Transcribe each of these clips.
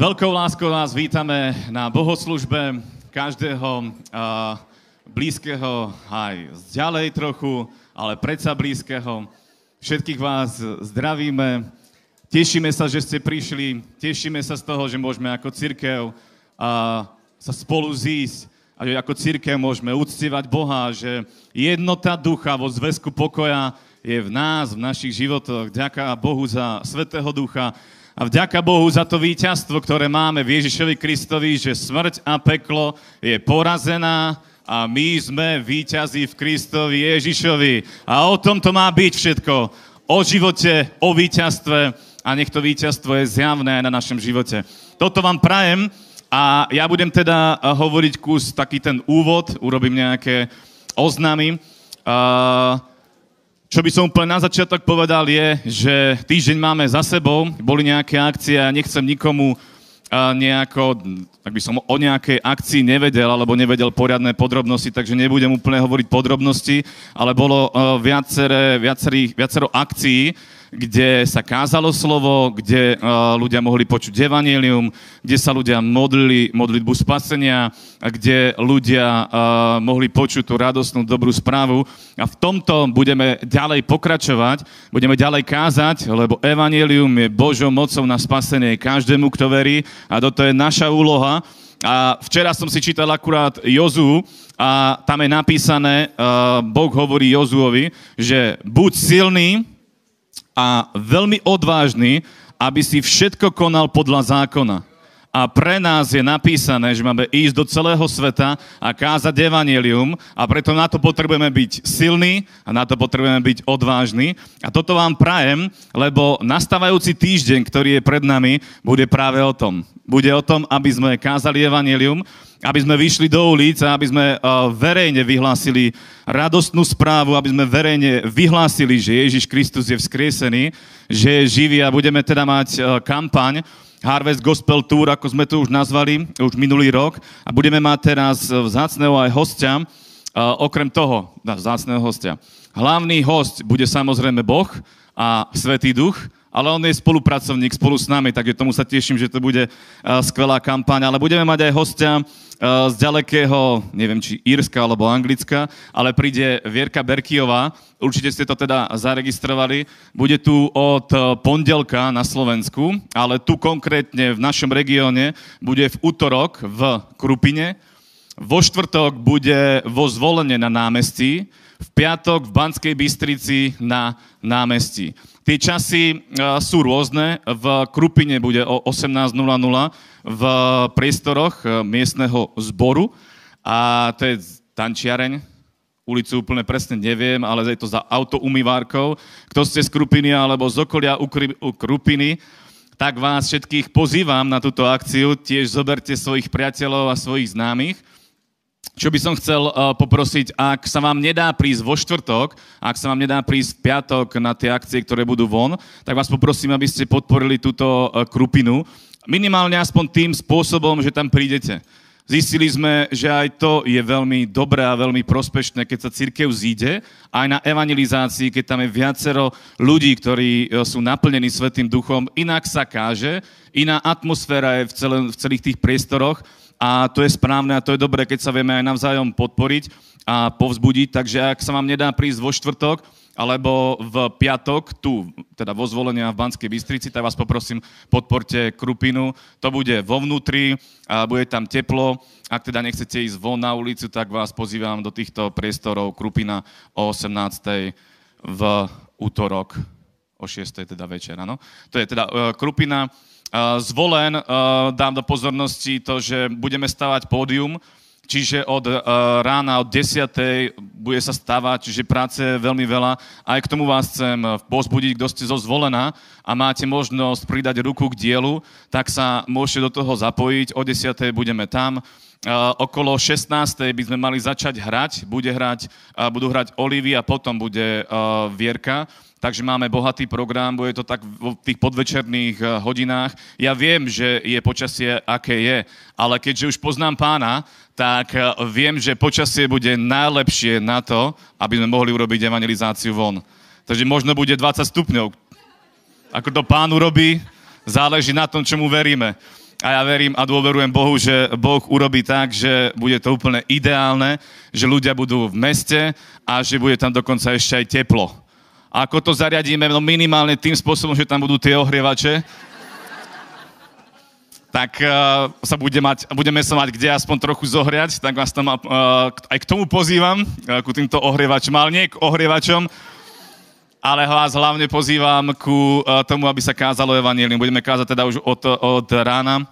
veľkou láskou vás vítame na bohoslužbe každého uh, blízkeho aj ďalej trochu, ale predsa blízkeho. Všetkých vás zdravíme. Tešíme sa, že ste prišli. Tešíme sa z toho, že môžeme ako církev uh, sa spolu zísť a že ako církev môžeme uctievať Boha, že jednota ducha vo zväzku pokoja je v nás, v našich životoch. Ďaká Bohu za Svetého Ducha, a vďaka Bohu za to víťazstvo, ktoré máme v Ježišovi Kristovi, že smrť a peklo je porazená a my sme víťazí v Kristovi Ježišovi. A o tom to má byť všetko. O živote, o víťazstve a nech to víťazstvo je zjavné na našom živote. Toto vám prajem a ja budem teda hovoriť kus taký ten úvod, urobím nejaké oznámy. Uh, čo by som úplne na začiatok povedal je, že týždeň máme za sebou, boli nejaké akcie a nechcem nikomu nejako, tak by som o nejakej akcii nevedel, alebo nevedel poriadne podrobnosti, takže nebudem úplne hovoriť podrobnosti, ale bolo viacere, viacerý, viacero akcií, kde sa kázalo slovo, kde uh, ľudia mohli počuť evanílium, kde sa ľudia modlili modlitbu spasenia, kde ľudia uh, mohli počuť tú radostnú dobrú správu. A v tomto budeme ďalej pokračovať, budeme ďalej kázať, lebo evanílium je Božou mocou na spasenie každému, kto verí a toto je naša úloha. A včera som si čítal akurát Jozu a tam je napísané, uh, Boh hovorí Jozuovi, že buď silný, a veľmi odvážny, aby si všetko konal podľa zákona. A pre nás je napísané, že máme ísť do celého sveta a kázať evanelium a preto na to potrebujeme byť silní a na to potrebujeme byť odvážni. A toto vám prajem, lebo nastávajúci týždeň, ktorý je pred nami, bude práve o tom. Bude o tom, aby sme kázali evanelium, aby sme vyšli do ulic a aby sme uh, verejne vyhlásili radostnú správu, aby sme verejne vyhlásili, že Ježiš Kristus je vzkriesený, že je živý a budeme teda mať uh, kampaň Harvest Gospel Tour, ako sme to už nazvali, už minulý rok. A budeme mať teraz vzácného aj hostia, okrem toho, vzácného hostia. Hlavný host bude samozrejme Boh a Svetý Duch, ale on je spolupracovník spolu s nami, takže tomu sa teším, že to bude skvelá kampaň. Ale budeme mať aj hostia z ďalekého, neviem, či Írska alebo Anglicka, ale príde Vierka Berkiová, určite ste to teda zaregistrovali, bude tu od pondelka na Slovensku, ale tu konkrétne v našom regióne bude v útorok v Krupine, vo štvrtok bude vo zvolenie na námestí, v piatok v Banskej Bystrici na námestí. Tie časy uh, sú rôzne. V Krupine bude o 18.00 v priestoroch uh, miestneho zboru a to je tančiareň, ulicu úplne presne neviem, ale je to za autoumývárkou. Kto ste z Krupiny alebo z okolia u Krupiny, tak vás všetkých pozývam na túto akciu. Tiež zoberte svojich priateľov a svojich známych čo by som chcel uh, poprosiť, ak sa vám nedá prísť vo štvrtok, ak sa vám nedá prísť v piatok na tie akcie, ktoré budú von, tak vás poprosím, aby ste podporili túto uh, krupinu. Minimálne aspoň tým spôsobom, že tam prídete. Zistili sme, že aj to je veľmi dobré a veľmi prospešné, keď sa církev zíde, aj na evangelizácii, keď tam je viacero ľudí, ktorí e, sú naplnení Svetým duchom, inak sa káže, iná atmosféra je v, celé, v celých tých priestoroch a to je správne a to je dobré, keď sa vieme aj navzájom podporiť a povzbudiť. Takže ak sa vám nedá prísť vo štvrtok, alebo v piatok, tu, teda vo zvolenia v Banskej Bystrici, tak vás poprosím, podporte Krupinu. To bude vo vnútri, a bude tam teplo. Ak teda nechcete ísť von na ulicu, tak vás pozývam do týchto priestorov Krupina o 18. v útorok o 6. teda večer, áno. To je teda uh, Krupina zvolen, dám do pozornosti to, že budeme stavať pódium, čiže od rána, od 10. bude sa stavať, čiže práce je veľmi veľa. Aj k tomu vás chcem pozbudiť, kto ste zo zvolená a máte možnosť pridať ruku k dielu, tak sa môžete do toho zapojiť. O 10. budeme tam. Uh, okolo 16. by sme mali začať hrať. Bude hrať, uh, budú hrať Olivy a potom bude uh, Vierka takže máme bohatý program, bude to tak v tých podvečerných eh, hodinách. Ja viem, že je počasie, aké je, ale keďže už poznám pána, tak eh, viem, že počasie bude najlepšie na to, aby sme mohli urobiť evangelizáciu von. Takže možno bude 20 stupňov. Ako to pán urobí, záleží na tom, čomu veríme. A ja verím a dôverujem Bohu, že Boh urobí tak, že bude to úplne ideálne, že ľudia budú v meste a že bude tam dokonca ešte aj teplo. A ako to zariadíme? No minimálne tým spôsobom, že tam budú tie ohrievače, tak uh, sa bude mať, budeme sa mať kde aspoň trochu zohriať, tak vás tam uh, aj k tomu pozývam, uh, ku týmto ohrievačom, ale nie k ohrievačom, ale vás hlavne pozývam ku uh, tomu, aby sa kázalo evanílium. Budeme kázať teda už od, od rána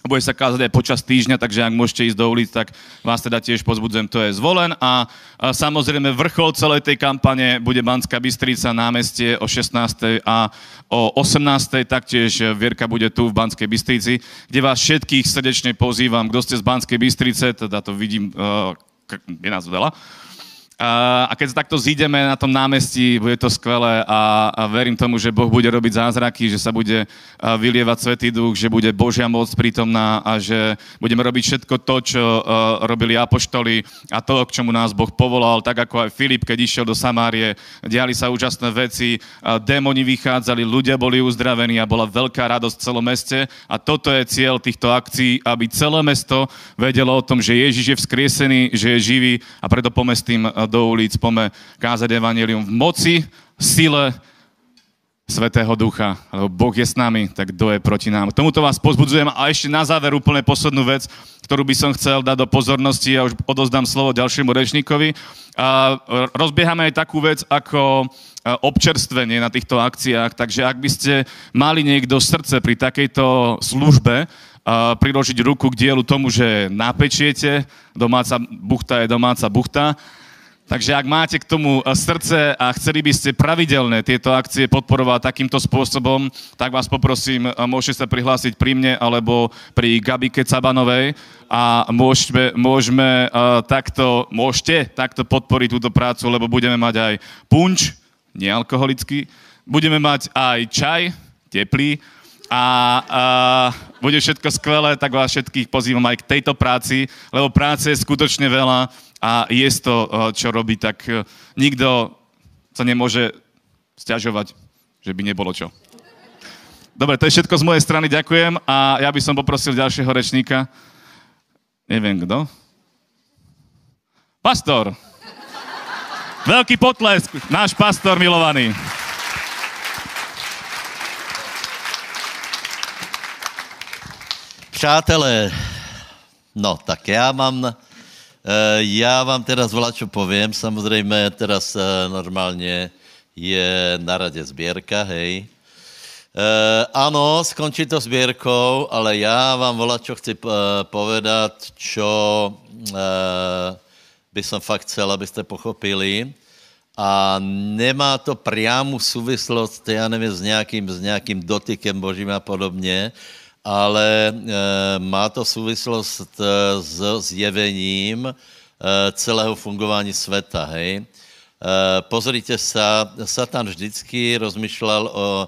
bude sa kázať aj počas týždňa, takže ak môžete ísť do ulic, tak vás teda tiež pozbudzujem, to je zvolen. A, a samozrejme vrchol celej tej kampane bude Banská Bystrica námestie o 16. a o 18. taktiež Vierka bude tu v Banskej Bystrici, kde vás všetkých srdečne pozývam, kto ste z Banskej Bystrice, teda to vidím, uh, je nás veľa, a keď sa takto zídeme na tom námestí, bude to skvelé a, a verím tomu, že Boh bude robiť zázraky, že sa bude vylievať Svetý duch, že bude Božia moc prítomná a že budeme robiť všetko to, čo robili apoštoli a to, k čomu nás Boh povolal, tak ako aj Filip, keď išiel do Samárie, diali sa úžasné veci, démoni vychádzali, ľudia boli uzdravení a bola veľká radosť v celom meste. A toto je cieľ týchto akcií, aby celé mesto vedelo o tom, že Ježiš je vzkriesený, že je živý a preto pomestím do ulic, pome kázať evanelium v moci, sile Svetého Ducha, lebo Boh je s nami, tak kto je proti nám. K tomuto vás pozbudzujem a ešte na záver úplne poslednú vec, ktorú by som chcel dať do pozornosti a už odozdám slovo ďalšiemu rečníkovi. A rozbiehame aj takú vec ako občerstvenie na týchto akciách, takže ak by ste mali niekto srdce pri takejto službe, priložiť ruku k dielu tomu, že napečiete, domáca buchta je domáca buchta, Takže ak máte k tomu eh, srdce a chceli by ste pravidelne tieto akcie podporovať takýmto spôsobom, tak vás poprosím, eh, môžete sa prihlásiť pri mne alebo pri Gabike Cabanovej a môžeme, môžeme uh, takto, môžete takto podporiť túto prácu, lebo budeme mať aj punč, nealkoholický, budeme mať aj čaj, teplý, a, a bude všetko skvelé, tak vás všetkých pozývam aj k tejto práci, lebo práce je skutočne veľa a je to, eh, čo robí, tak eh, nikto sa nemôže stiažovať, že by nebolo čo. Dobre, to je všetko z mojej strany, ďakujem a ja by som poprosil ďalšieho rečníka. Neviem kto. Pastor. Veľký potlesk, náš pastor milovaný. Přátelé, no tak já mám já vám teda zvlášť povím, samozřejmě teraz eh, normálně je na radě sběrka, hej. Uh, ano, skončí to sběrkou, ale já vám volá, čo chci povedat, čo uh, by som fakt chcel, abyste pochopili. A nemá to priamu souvislost, já nevím, s nějakým, s nějakým dotykem božím a podobně, ale e, má to souvislost e, s zjevením e, celého fungování světa, hej. Pozrite sa, Satan vždycky rozmýšlel o,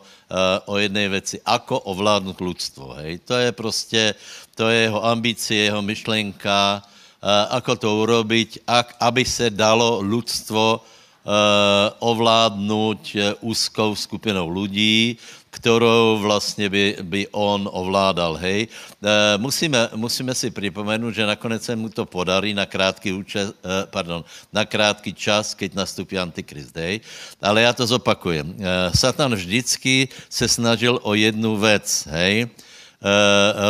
o jednej věci, ako ovládnout ľudstvo, hej. To je prostě, to je jeho ambice, jeho myšlenka, ako to urobiť, ak, aby se dalo ľudstvo e, ovládnout úzkou skupinou lidí, kterou vlastně by, by on ovládal, hej. E, musíme, musíme si připomenout, že nakonec se mu to podarí na krátký, účas, e, pardon, na krátký čas, keď nastupí Antikrist, hej. Ale já to zopakujem. E, Satan vždycky se snažil o jednu věc, hej.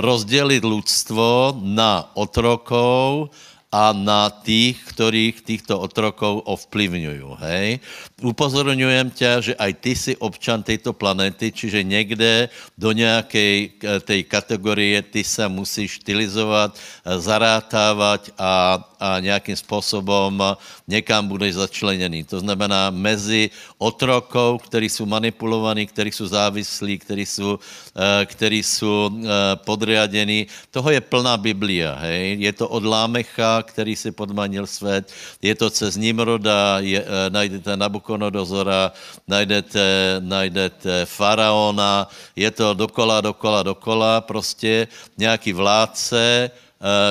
Rozdělit lidstvo na otrokov, a na tých, ktorých týchto otrokov ovplyvňujú. Hej? Upozorňujem ťa, že aj ty si občan tejto planety, čiže někde do nějakej tej kategorie ty sa musíš štilizovat, zarátávať a, a nějakým způsobem někam budeš začleněný. To znamená mezi otrokov, ktorí jsou manipulovaní, ktorí jsou závislí, ktorí jsou, eh, ktorí jsou eh, podriadení. Toho je plná Biblia. Hej? Je to od Lámecha, který si podmanil svět. Je to cez Nimroda, je, najdete Nabukonodozora, najdete, najdete Faraona, je to dokola, dokola, dokola, prostě nějaký vládce, e,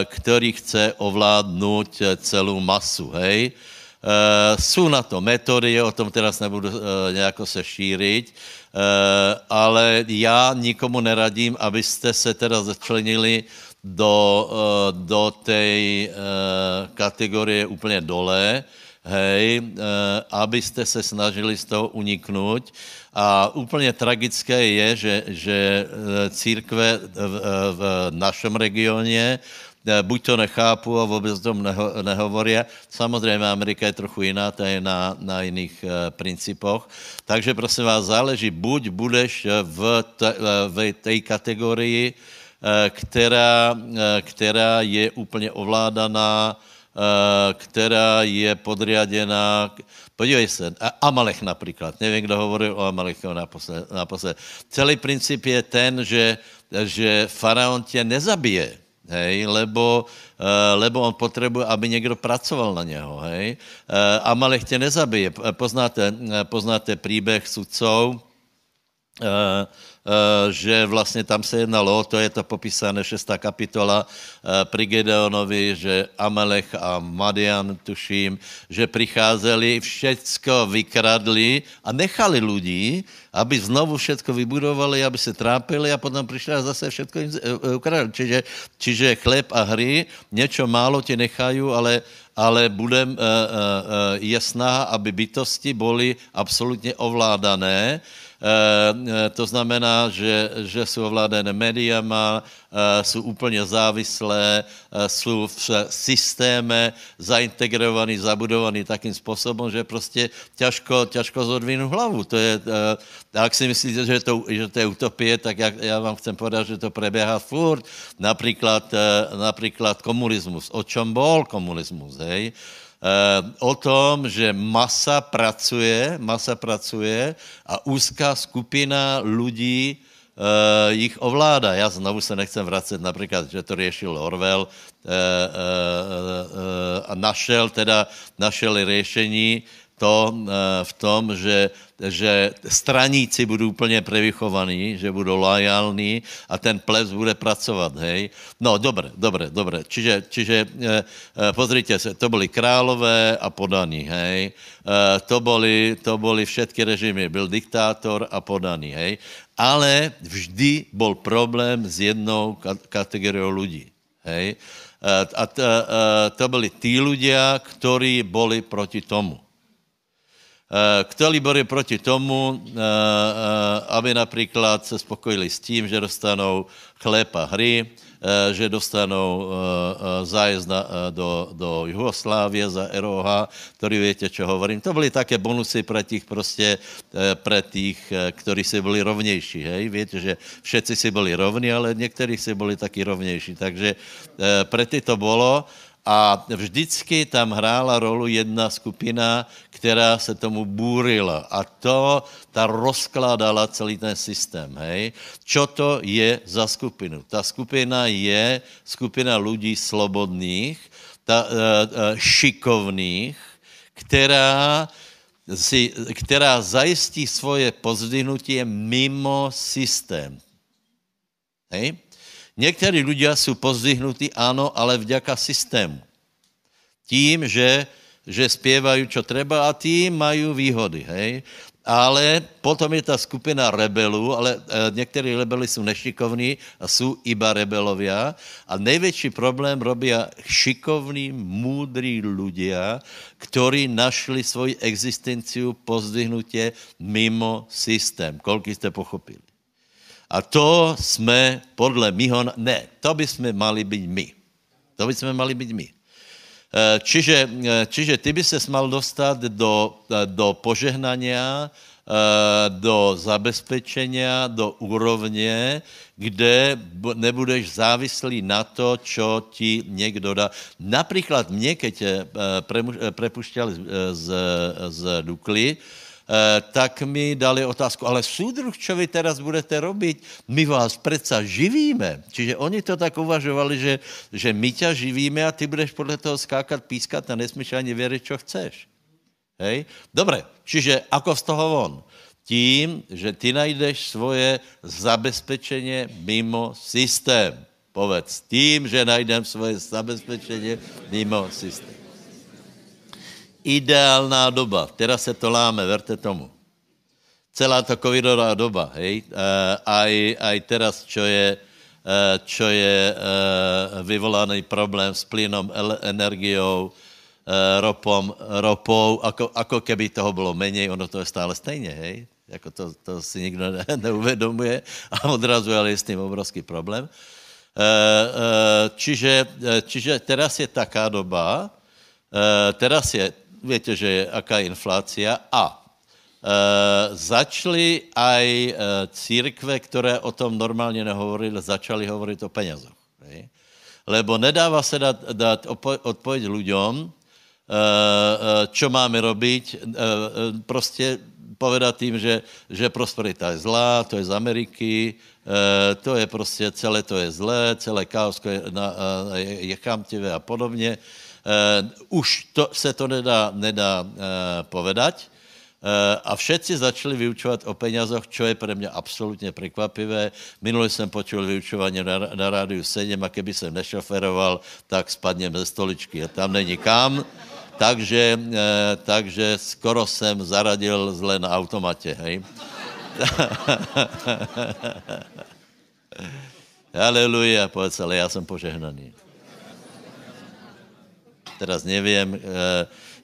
který chce ovládnout celou masu, hej. jsou na to metody, o tom teraz nebudu nějako se šířit, ale já nikomu neradím, abyste se teda začlenili do, do té kategorie úplně dole, hej, uh, abyste se snažili z toho uniknout. A úplně tragické je, že, že církve v, v našem regioně Eh, buď to nechápu a vůbec o tom neho, nehovorí. Samozřejmě Amerika je trochu jiná, ta je na, na jiných uh, principoch. Takže prosím vás, záleží, buď budeš v, t, v té kategorii, uh, která, uh, která je úplně ovládaná, která je podriadená. Podívej se, Amalech například, nevím, kdo hovoril o Amalechu naposled. Celý princip je ten, že, že faraon tě nezabije hej, lebo, uh, lebo on potřebuje, aby někdo pracoval na něho, hej. Uh, Amalek tě nezabije. Poznáte, poznáte příběh sudcov, Eh, že vlastně tam se jednalo, to je to popísané šestá kapitola eh, pri Gedeonovi, že Amelech a Madian, tuším, že přicházeli, všecko vykradli a nechali lidí, aby znovu všetko vybudovali, aby se trápili a potom přišli a zase všetko jim eh, ukradli. Čiže, čiže chleb a hry, něco málo ti nechají, ale ale budem, je snaha, aby bytosti byly absolutně ovládané Eh, eh, to znamená, že, že jsou ovládané médiama, eh, jsou úplně závislé, jsou v systéme zaintegrovaný, zabudovaný takým způsobem, že prostě těžko, těžko zodvinu hlavu. To je, jak si myslíte, že to, že to je utopie, tak já, já vám chcem povedat, že to preběhá furt. Například, například komunismus. O čem bol komunismus, hej? Eh, o tom, že masa pracuje, masa pracuje a úzká skupina lidí uh, jich ovládá. Já znovu se nechcem vracet, například, že to řešil Orwell uh, uh, uh, a našel teda, našel řešení to v tom, že že straníci budou úplně prevychovaní, že budou lojální a ten ples bude pracovat, hej. No, dobré, dobré, dobré. Čiže, čiže eh, eh, pozrite se, to byli králové a podaní, hej. Eh, to byly, to byly všetky režimy, byl diktátor a podaný, hej. Ale vždy byl problém s jednou kategoriou lidí, hej. Eh, a to, eh, byli tí ľudia, ktorí boli proti tomu. Eh, Kto boli proti tomu, eh, eh, aby například se spokojili s tím, že dostanou chléb a hry, že dostanou zájezd do, do Jugoslávie za ROH, který víte, čo hovorím. To byly také bonusy pro těch prostě, pre těch, kteří si byli rovnější, hej. Víte, že všetci si byli rovní, ale někteří si byli taky rovnější. Takže pre ty to bylo. A vždycky tam hrála rolu jedna skupina, která se tomu bůrila. A to, ta rozkládala celý ten systém. Hej? Čo to je za skupinu? Ta skupina je skupina lidí slobodných, ta, uh, uh, šikovných, která, si, která zajistí svoje pozdvihnutí mimo systém. Hej? Někteří lidé jsou pozdvihnutí, ano, ale vďaka systému. Tím, že, že zpěvají, čo treba a tím mají výhody, hej. Ale potom je ta skupina rebelů, ale e, někteří rebeli jsou nešikovní a jsou iba rebelovia. A největší problém robí šikovní, múdrí ľudia, kteří našli svoji existenciu pozdvihnutě mimo systém. Kolik jste pochopili? A to jsme podle mýho, ne, to by jsme mali být my. To by jsme mali být my. Eh, čiže, eh, čiže ty by se mal dostat do, eh, do požehnania, do zabezpečenia, do úrovně, kde nebudeš závislý na to, čo ti někdo dá. Například mě, keď prepušťali z, z Dukly, Eh, tak mi dali otázku, ale súdruh, čo vy teraz budete robiť? My vás predsa živíme. Čiže oni to tak uvažovali, že, že my ťa živíme a ty budeš podle toho skákat, pískat a nesmíš ani věřit, čo chceš. Hej? Dobre, čiže ako z toho von? Tím, že ty najdeš svoje zabezpečenie mimo systém. Povedz, tím, že najdem svoje zabezpečenie mimo systém. Ideálná doba. Teraz se to láme, verte tomu. Celá ta covidová doba, hej, uh, aj, aj teraz, čo je, uh, čo je uh, vyvolaný problém s plynom, energiou, ropom, ropou, ako, ako keby toho bylo menej, ono to je stále stejně, hej. Jako to, to si nikdo ne, neuvědomuje a odrazu ale je s tím obrovský problém. Čiže, čiže teraz je taká doba, teraz je viete, že aká je inflácia a e, začali aj e, církve, které o tom normálně nehovorili, začali hovoriť o penězoch. Ne? Lebo nedává se dát, dát odpověď ľuďom, e, e, čo máme robiť, prostě povedat tým, že, že prosperita je zlá, to je z Ameriky, to je prostě, celé to je zlé, celé kaosko je, na, je, je chamtivé a podobně. Uh, už to, se to nedá, nedá uh, povedať. Uh, a všetci začali vyučovat o penězoch, čo je pre mě absolutně překvapivé. Minule jsem počul vyučování na, na rádiu 7 a keby jsem nešoferoval, tak spadněm ze stoličky a tam není kam. Takže, uh, takže skoro jsem zaradil zle na automatě, hej. Haleluja, povedz, ale já jsem požehnaný teraz nevím. Eh,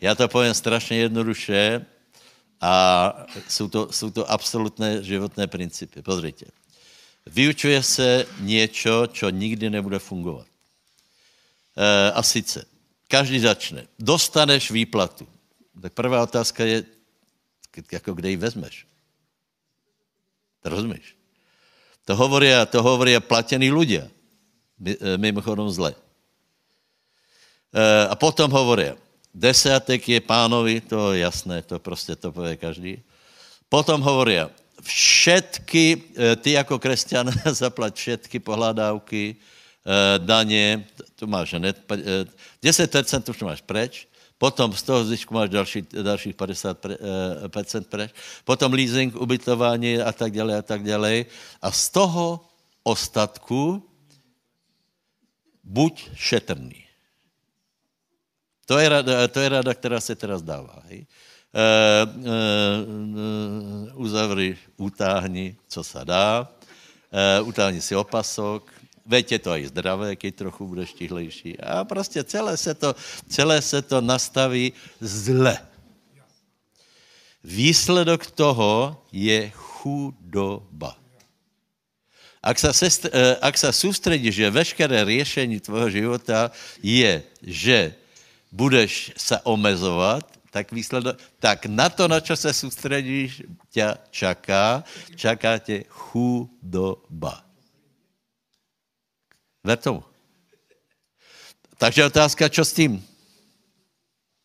já to povím strašně jednoduše a jsou to, jsou to absolutné životné principy. Pozrite. Vyučuje se něco, čo nikdy nebude fungovat. Eh, a sice, každý začne. Dostaneš výplatu. Tak prvá otázka je, jako kde ji vezmeš? To rozumíš? To hovorí, to hovorí platení ľudia. Eh, mimochodom zle. Eh, a potom hovorí, desátek je pánovi, to je jasné, to prostě to pově každý. Potom hovorí, všetky, eh, ty jako křesťan zaplať všetky pohledávky, eh, daně, tu máš hned, 10% už máš preč, potom z toho zisku máš další, dalších 50% preč, potom leasing, ubytování a tak dále a tak dále. A z toho ostatku buď šetrný. To je rada, to je rada která se teraz dává. Hej? E, e, uzavři, utáhni, co se dá, e, utáhni si opasok, veď je to i zdravé, keď trochu budeš tihlejší. A prostě celé se to, celé se to nastaví zle. Výsledok toho je chudoba. Ak sa, sest, ak sa sústredíš, že veškeré riešení tvojho života je, že budeš se omezovat, tak výsledok, tak na to, na čo se soustředíš, tě čaká, čaká tě chudoba. Ver tomu. Takže otázka, čo s tím?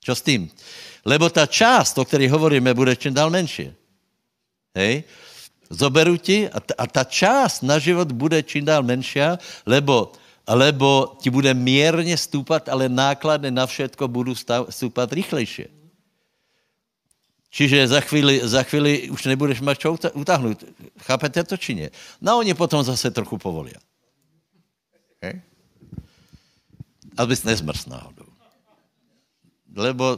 Čo s tím? Lebo ta část, o které hovoríme, bude čím dál menší. Hej? Zoberu ti a a ta část na život bude čím dál menší, lebo lebo ti bude mírně stúpat, ale náklady na všetko budou stúpat rychlejšie. Čiže za chvíli, za chvíli už nebudeš mať čo utáhnout. Chápete to, či nie? No oni potom zase trochu povolia. Okay? Abys nezmrz náhodou. Lebo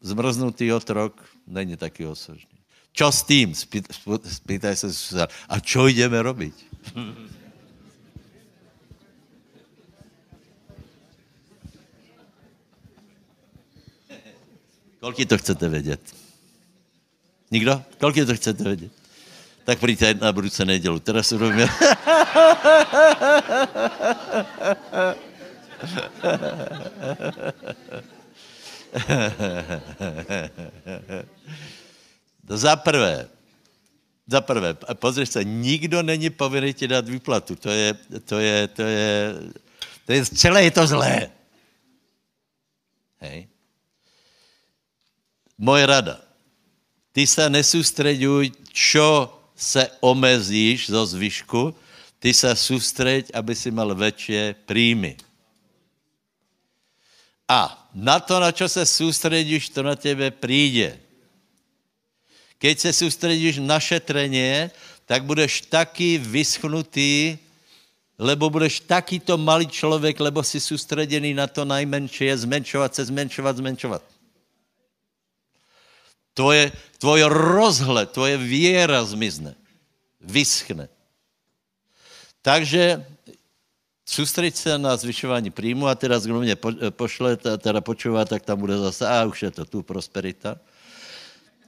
zmrznutý otrok není taky osožný. Čo s tím? Spýtaj se, a čo jdeme robiť? Kolik to chcete vědět? Nikdo? Kolik to chcete vědět? Tak přijďte na budoucí nedělu. Teda se budeme... za prvé, za prvé, pozri se, nikdo není povinný ti dát výplatu. To je, to je, to je, to je, celé je to zlé. Hej moje rada. Ty se nesústreďuj, čo se omezíš zo zvyšku, ty se sústreď, aby si mal väčšie príjmy. A na to, na čo se sústredíš, to na tebe príde. Keď se sústredíš na šetrenie, tak budeš taky vyschnutý, lebo budeš takýto malý člověk, lebo si sústredený na to najmenšie, zmenšovat se, zmenšovat, zmenšovat. Tvoje, tvoj rozhled, tvoje věra zmizne. Vyschne. Takže soustředit se na zvyšování příjmu a teraz, kdo mě pošle, teda počúvá, tak tam bude zase, a už je to tu prosperita.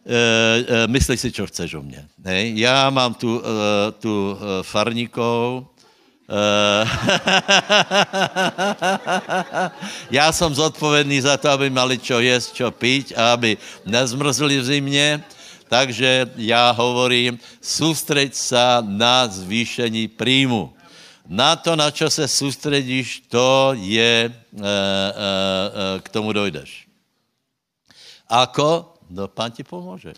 E, e, myslí si, čo chceš o mě. Hej? Já mám tu, e, tu farníkov, e, já jsem zodpovědný za to, aby mali čo jíst, čo pít a aby nezmrzli v zimě. Takže já hovorím, soustřeď se na zvýšení príjmu. Na to, na čo se soustředíš, to je, e, e, e, k tomu dojdeš. Ako? No, pán ti pomůže.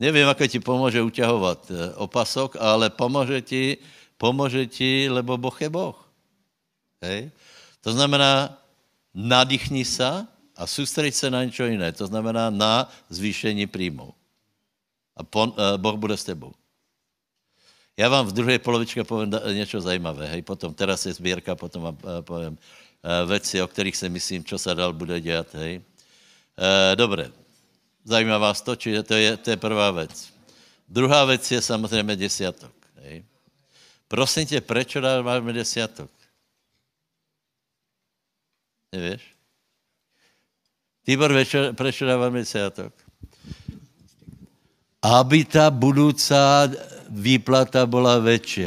Nevím, jak ti pomůže uťahovat opasok, ale pomůže ti, pomůže ti, lebo Boh je Boh. Hej? To znamená, nadýchni se a soustředit se na něco jiné. To znamená na zvýšení příjmů. A pon, Boh bude s tebou. Já vám v druhé polovičce povím něco zajímavé. Hej, potom, teraz je sbírka, potom vám povím věci, o kterých si myslím, co se dál bude dělat. Hej. E, dobré. Zajímá vás to, či to je, to je prvá věc. Druhá věc je samozřejmě desiatok. Hej. Prosím tě, proč dáváme desiatok? Nevíš? Tibor, proč dáváme desiatok? Aby ta budoucí výplata byla větší.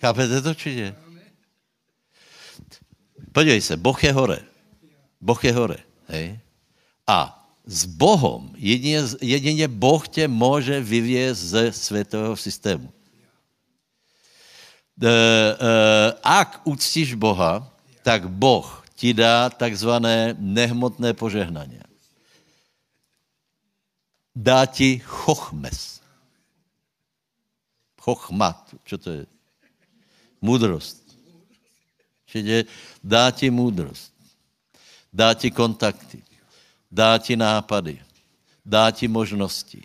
Chápete to, či nie? Podívej se, Boh je hore. Boh je hore. Hej? A s Bohom, jedině, jedině Boh tě může vyvězt ze světového systému. E, e, ak uctíš Boha, tak Boh ti dá takzvané nehmotné požehnání. Dá ti chochmes. Chochmat, co to je? Moudrost. Čiže dá ti moudrost dá ti kontakty, dá ti nápady, dá ti možnosti.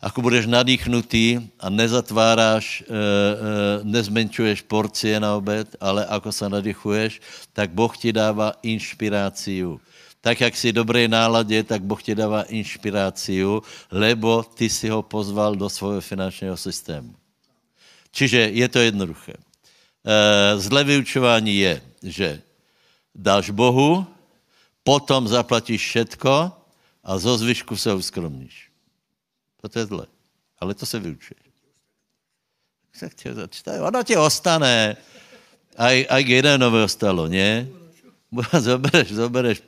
Ako budeš nadýchnutý a nezatváráš, e, e, nezmenšuješ porcie na obed, ale ako se nadýchuješ, tak Boh ti dává inšpiráciu. Tak, jak jsi dobré náladě, tak Boh ti dává inšpiráciu, lebo ty si ho pozval do svého finančního systému. Čiže je to jednoduché. E, zlé vyučování je, že dáš Bohu, potom zaplatíš všetko a zo zvyšku se uskromníš. To je zle. Ale to se vyučuje. Ono ti ostane. Aj, aj Gideonovi ostalo, ne? Zobereš, zobereš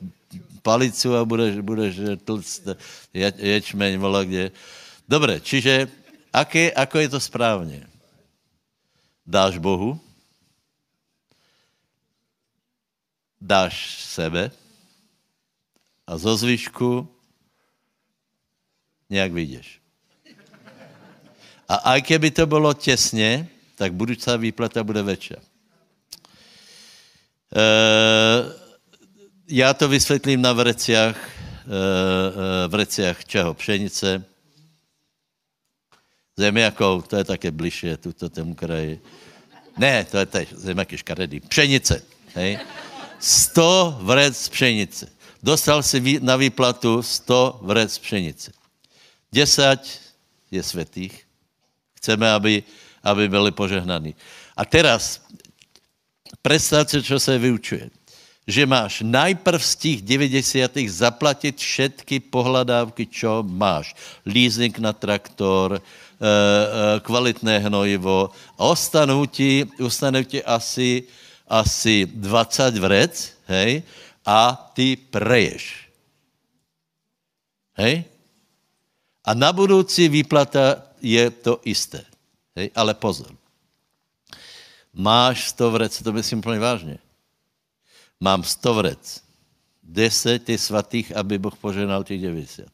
palicu a budeš, budeš tlct ječmeň, vola kde. Dobre, čiže aké, ako je to správně? Dáš Bohu, dáš sebe, a zo zvyšku nějak vyjdeš. A aj keby to bylo těsně, tak budoucí výplata bude větší. E, já to vysvětlím na vreciach, e, vreciach čeho? Pšenice, zemiakou, to je také bližšie tuto tomu kraji. Ne, to je teď zemiaky škaredý. Pšenice, hej? 100 vrec pšenice dostal si na výplatu 100 vrec pšenice. 10 je světých. Chceme, aby, aby byli požehnaní. A teraz, představ si, co se vyučuje. Že máš najprv z těch 90. zaplatit všetky pohledávky, čo máš. Leasing na traktor, eh, eh, kvalitné hnojivo. A ostanou ti, ostanou ti asi, asi 20 vrec, hej, a ty preješ. Hej? A na budoucí výplata je to isté. Hej? Ale pozor. Máš 100 vrec, to myslím úplně vážně. Mám 100 vrec. 10 je svatých, aby Boh poženal těch 90.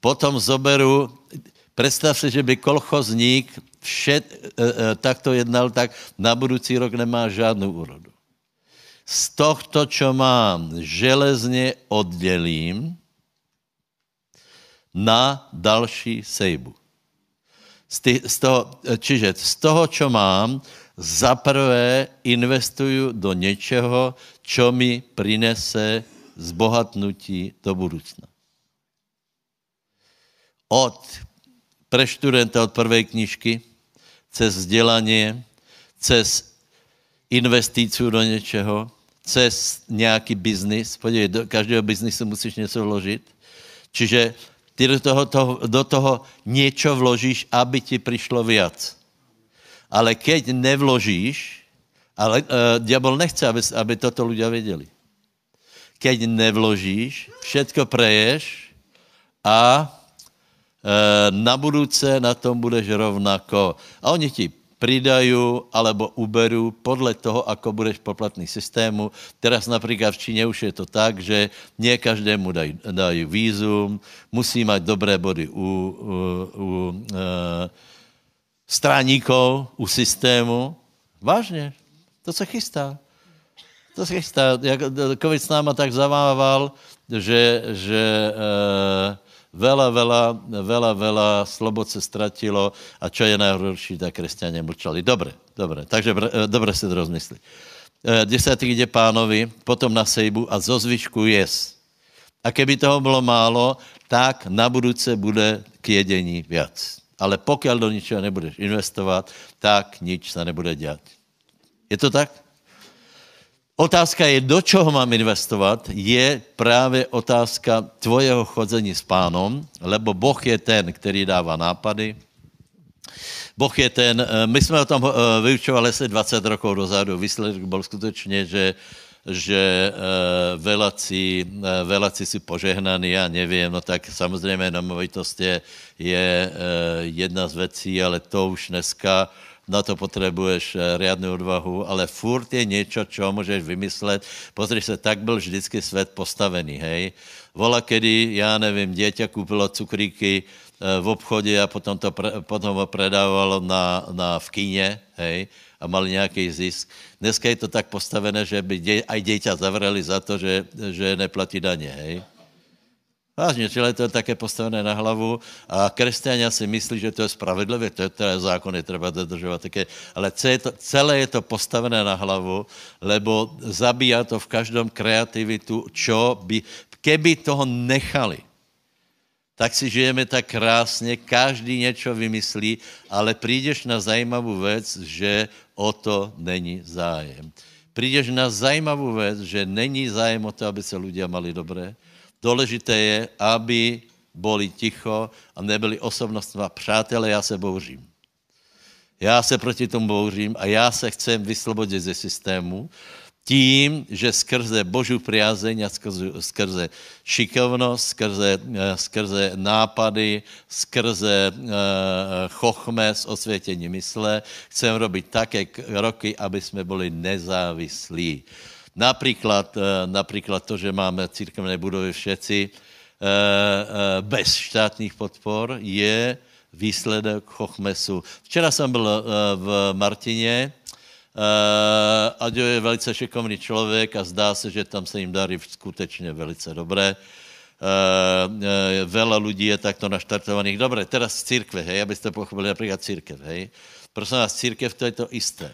Potom zoberu, představ si, že by kolchozník všet, e, e, takto jednal, tak na budoucí rok nemá žádnou úrodu z tohto, čo mám, železně oddělím na další sejbu. Z, ty, z toho, čiže z toho, čo mám, zaprvé investuju do něčeho, čo mi prinese zbohatnutí do budoucna. Od pre od prvej knižky, cez vzdělanie, cez investíciu do něčeho, cez nějaký biznis. Podívej, do každého biznisu musíš něco vložit. Čiže ty do toho, toho, do toho něco vložíš, aby ti přišlo viac. Ale keď nevložíš, ale uh, diabol nechce, aby, aby toto ľudia věděli. Keď nevložíš, všetko preješ a uh, na budúce na tom budeš rovnako. A oni ti pridají alebo uberú podle toho, ako budeš poplatný systému. Teraz například v Číně už je to tak, že nie každému dají, dají vízum, musí mať dobré body u, u, u e, straníkov, u systému. Vážně, to se chystá. To se chystá. Jak COVID s náma tak zavával, že, že e, Vela, vela, vela, vela slobod se ztratilo a čo je najhorší, tak křesťané mlčali. Dobre, dobre, takže e, dobre si to rozmysli. E, desátý jde pánovi, potom na sejbu a zo zvyšku jes. A keby toho bylo málo, tak na budúce bude k jedení viac. Ale pokud do ničeho nebudeš investovat, tak nič se nebude dělat. Je to tak? Otázka je, do čeho mám investovat, je právě otázka tvojeho chodzení s pánom, lebo Boh je ten, který dává nápady. Boh je ten, eh, my jsme o tom eh, vyučovali se 20 rokov dozadu, výsledek byl skutečně, že že velaci, uh, velaci si požehnaní, já nevím, no tak samozřejmě nemovitost je, je jedna z věcí, ale to už dneska na to potřebuješ eh, riadnu odvahu, ale furt je něco, čo můžeš vymyslet. Pozri se, tak byl vždycky svět postavený, hej. Vola, kedy, já nevím, dieťa koupilo cukríky eh, v obchodě a potom, to potom ho predávalo na, na v kíně, hej, a mali nějaký zisk. Dneska je to tak postavené, že by dě, aj dieťa zavreli za to, že, že neplatí daně, hej. Vážně, čili to je také postavené na hlavu a křesťania si myslí, že to je spravedlivé, to je teda zákon, je třeba dodržovat také, ale je, to, celé je to postavené na hlavu, lebo zabíja to v každom kreativitu, čo by, keby toho nechali, tak si žijeme tak krásně, každý něco vymyslí, ale přijdeš na zajímavou věc, že o to není zájem. Přijdeš na zajímavou věc, že není zájem o to, aby se ľudia mali dobré, Důležité je, aby boli ticho a nebyli osobnostná přátelé, já se bouřím. Já se proti tomu bouřím a já se chcem vyslobodit ze systému tím, že skrze Božu priazeň a skrze, skrze šikovnost, skrze, eh, skrze nápady, skrze uh, chochmes, osvětění mysle, chcem robit také roky, aby jsme byli nezávislí. Například, eh, například to, že máme církevné budovy všetci eh, eh, bez štátních podpor, je výsledek Chochmesu. Včera jsem byl v Martině, Aďo je velice šikovný člověk a zdá se, že tam se jim darí skutečně velice dobré. Vela lidí je takto naštartovaných. Dobré, teraz církve, hej, abyste pochopili například církev, hej. Prosím vás, církev to je to isté.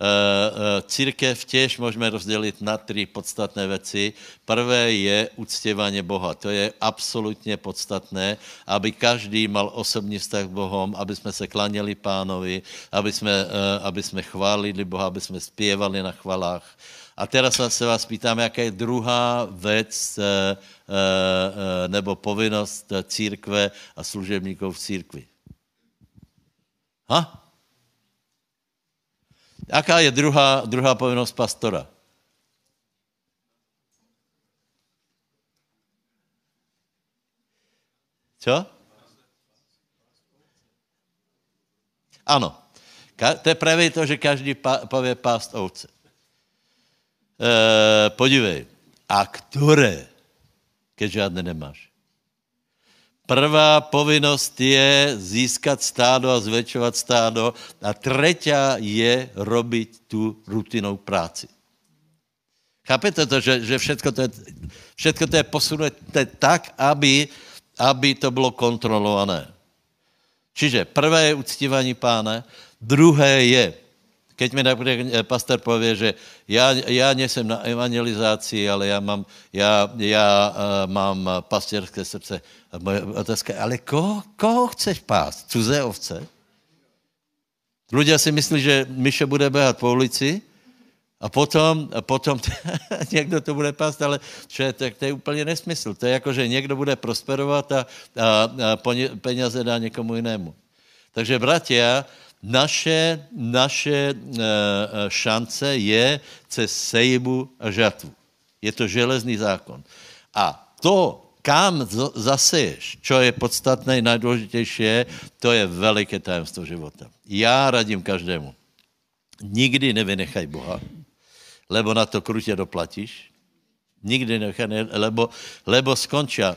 Eh, eh, církev těž můžeme rozdělit na tři podstatné věci. Prvé je uctěvání Boha. To je absolutně podstatné, aby každý mal osobní vztah k Bohom, aby jsme se klaněli pánovi, aby jsme, eh, aby jsme chválili Boha, aby jsme zpěvali na chvalách. A teraz se vás pýtám, jaká je druhá věc nebo povinnost církve a služebníků v církvi. Ha? Jaká je druhá, druhá povinnost pastora? Co? Ano. To je právě to, že každý pově pást ovce. E, podívej. A které? Keď žádné nemáš. Prvá povinnost je získat stádo a zväčšovat stádo a třetí je robit tu rutinou práci. Chápete to, že, že všetko, to je, všetko to je posunuté tak, aby, aby to bylo kontrolované. Čiže prvé je uctívání pána, druhé je Keď mi napríklad pastor povie, že ja, ja nesem na evangelizácii, ale ja mám, ja, ja, uh, mám pastierské srdce. A moje otázka ale koho, koho chceš pást? Cudze ovce? Ľudia si myslí, že Mišo bude behat po ulici a potom, a potom někdo to bude pást, ale je, tak to je úplně nesmysl. To je jako, že někdo bude prosperovat a, a, a peněze dá někomu jinému. Takže, bratia, naše, naše e, e, šance je cez sejbu a žatvu. Je to železný zákon. A to, kam zaseješ, čo je podstatné, najdůležitější, to je veliké tajemstvo života. Já radím každému. Nikdy nevynechaj Boha lebo na to krutě doplatíš. Nikdy nechaj, lebo, lebo skončia,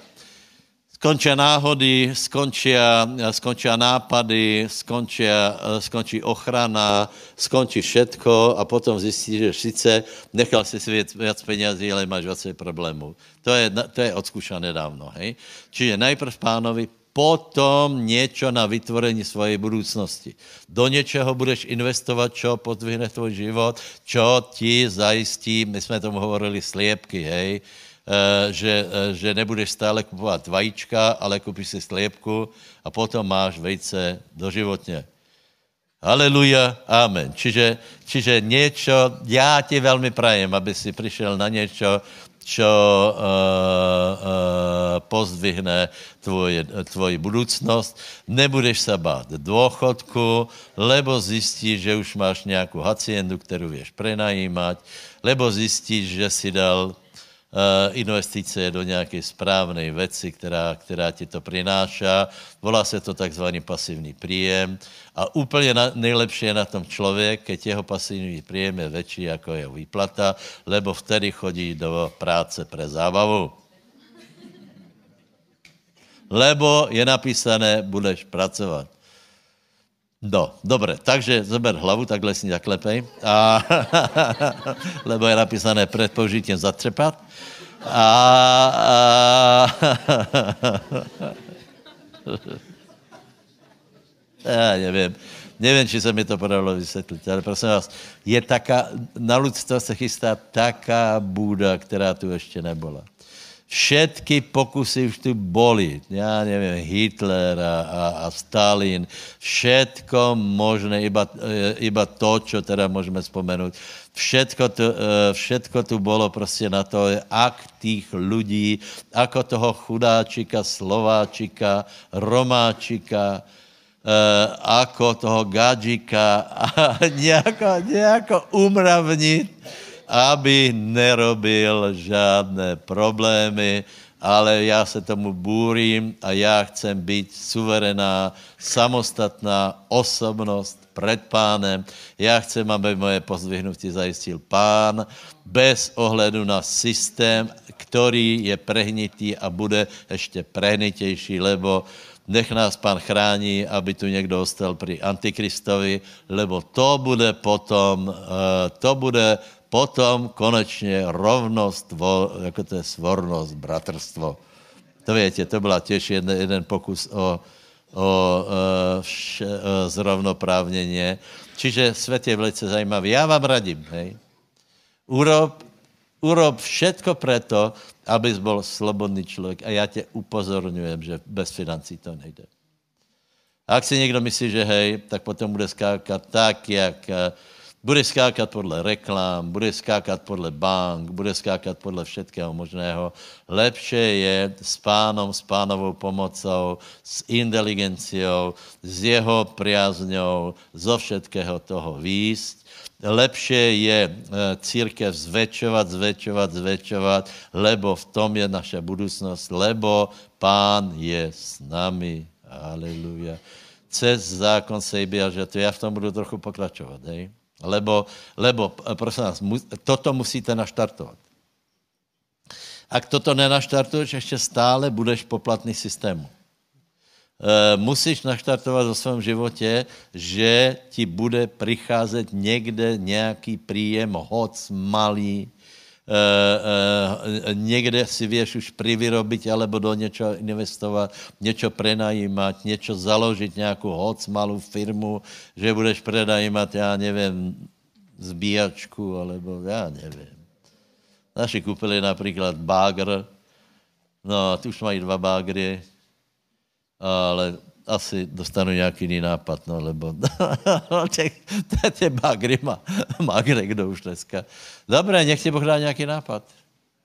skončia náhody, skončia, skončia nápady, skončia, skončí ochrana, skončí všetko a potom zjistíš, že sice nechal si viac, viac peniazí, ale máš viacej problémů. To je, to je odskúšané dávno. Hej? Čiže najprv pánovi, potom něco na vytvorení svojej budoucnosti. Do něčeho budeš investovat, čo podvihne tvůj život, čo ti zajistí, my jsme tomu hovorili sliepky, hej, že, e, že nebudeš stále kupovat vajíčka, ale kupíš si sliepku a potom máš vejce doživotně. Aleluja, amen. Čiže, čiže něco, já ti velmi prajem, aby si přišel na něco, čo uh, uh, pozdvihne tvoje, tvoji budoucnost. Nebudeš se bát dôchodku, lebo zjistíš, že už máš nějakou haciendu, kterou věš prenajímat, lebo zjistíš, že si dal investice do nějaké správné věci, která, která ti to přináša. Volá se to takzvaný pasivní příjem. A úplně na, nejlepší je na tom člověk, keď jeho pasivní příjem je větší jako jeho výplata, lebo vtedy chodí do práce pre zábavu. Lebo je napísané, budeš pracovat. No, dobré, takže zober hlavu, takhle si zaklepej. A, lebo je napísané před použitím zatřepat. A, a já nevím. Nevím, či se mi to podalo vysvětlit, ale prosím vás, je taká, na lidstvo se chystá taká bůda, která tu ještě nebyla všetky pokusy už tu boli. Já nevím, Hitler a, a, a Stalin, všetko možné, iba, e, iba to, čo teda můžeme vzpomenout. Všetko tu, e, všetko tu bolo prostě na to, ak tých lidí, ako toho chudáčika, Slováčika, Romáčika, Uh, ako toho gadžika a nejako, nejako umravnit aby nerobil žádné problémy, ale já se tomu bůrím a já chcem být suverená, samostatná osobnost před pánem. Já chcem, aby moje pozdvihnutí zajistil pán bez ohledu na systém, který je prehnitý a bude ještě prehnitější, lebo nech nás pán chrání, aby tu někdo ostal při Antikristovi, lebo to bude potom, eh, to bude potom konečně rovnost, jako to je svornost, bratrstvo. To větě, to byla těž jeden, jeden pokus o, o e, vše, e, zrovnoprávněně. Čiže svět je velice zajímavý. Já vám radím, hej. Urob, urob všetko preto, abys byl slobodný člověk. A já tě upozorňujem, že bez financí to nejde. A ak si někdo myslí, že hej, tak potom bude skákat tak, jak bude skákat podle reklám, bude skákat podle bank, bude skákat podle všetkého možného. Lepše je s pánom, s pánovou pomocou, s inteligenciou, s jeho priazňou, zo všetkého toho výst. Lepše je e, církev zväčšovat, zväčšovat, zväčšovat, lebo v tom je naša budoucnost, lebo pán je s nami. Aleluja. Cez zákon sejby a to já v tom budu trochu pokračovat, hej? Lebo, lebo prosím vás, toto musíte naštartovat. Ak toto nenaštartuješ, ještě stále budeš poplatný systému. E, musíš naštartovat v svém životě, že ti bude přicházet někde nějaký příjem, hoc malý, někde si věš už privyrobit, alebo do něčeho investovat, něco prenajímat, něco založit, nějakou hoc malou firmu, že budeš prenajímat, já nevím, zbíjačku, alebo já nevím. Naši koupili například bágr, no tu už mají dva bágry, ale asi dostanu nějaký jiný nápad, no, lebo ty bagry má, má kdo už dneska. Dobré, nech ti Boh dá nějaký nápad.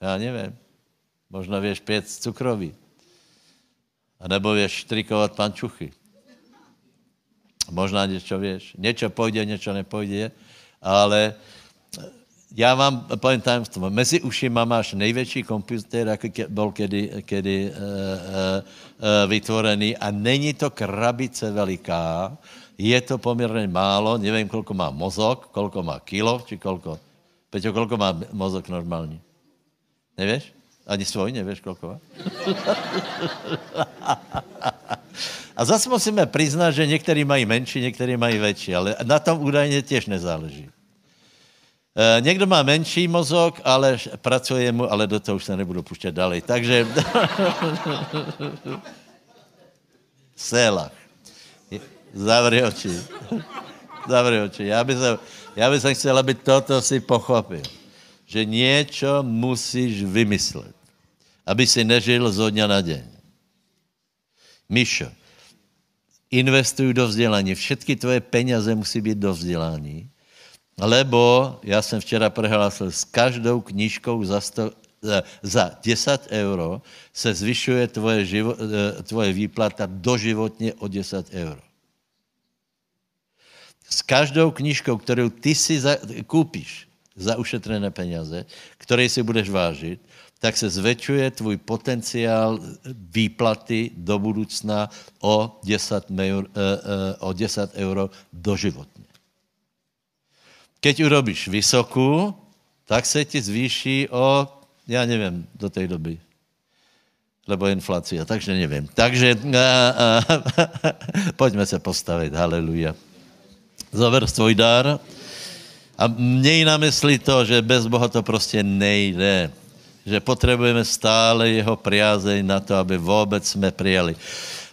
Já nevím. Možná věš pět cukroví. A nebo věš štrikovat pančuchy. Možná něco věš. Něco půjde, něco nepůjde, ale já vám povím tajemstvo. Mezi ušima máš největší počítač, jaký byl kedy, kedy uh, uh, vytvorený a není to krabice veliká, je to poměrně málo, nevím, kolko má mozok, kolko má kilo, či kolko. Peťo, kolko má mozok normální? Nevíš? Ani svoj nevíš, kolko má? a zase musíme přiznat, že někteří mají menší, někteří mají větší, ale na tom údajně těž nezáleží. E, někdo má menší mozok, ale pracuje mu, ale do toho už se nebudu puštět dále. Takže... Selach. Zavři oči. Zavři oči. Já bych, se, já bych chtěl, aby toto si pochopil. Že něco musíš vymyslet. Aby si nežil z dňa na den. Mišo, investuj do vzdělání. Všetky tvoje peněze musí být do vzdělání Lebo já jsem včera prehlásil, s každou knížkou za, sto, za 10 euro se zvyšuje tvoje, živo, eh, tvoje výplata doživotně o 10 euro. S každou knížkou, kterou ty si za, koupíš za ušetřené peněze, které si budeš vážit, tak se zvětšuje tvůj potenciál výplaty do budoucna o 10, eur, eh, eh, o 10 euro doživotně. Keď urobíš vysokou, tak se ti zvýší o, já nevím, do té doby. Lebo inflace, takže nevím. Takže a, a, pojďme se postavit, haleluja. Zober svůj dar a měj na mysli to, že bez Boha to prostě nejde. Že potřebujeme stále jeho priazeň na to, aby vůbec jsme přijali.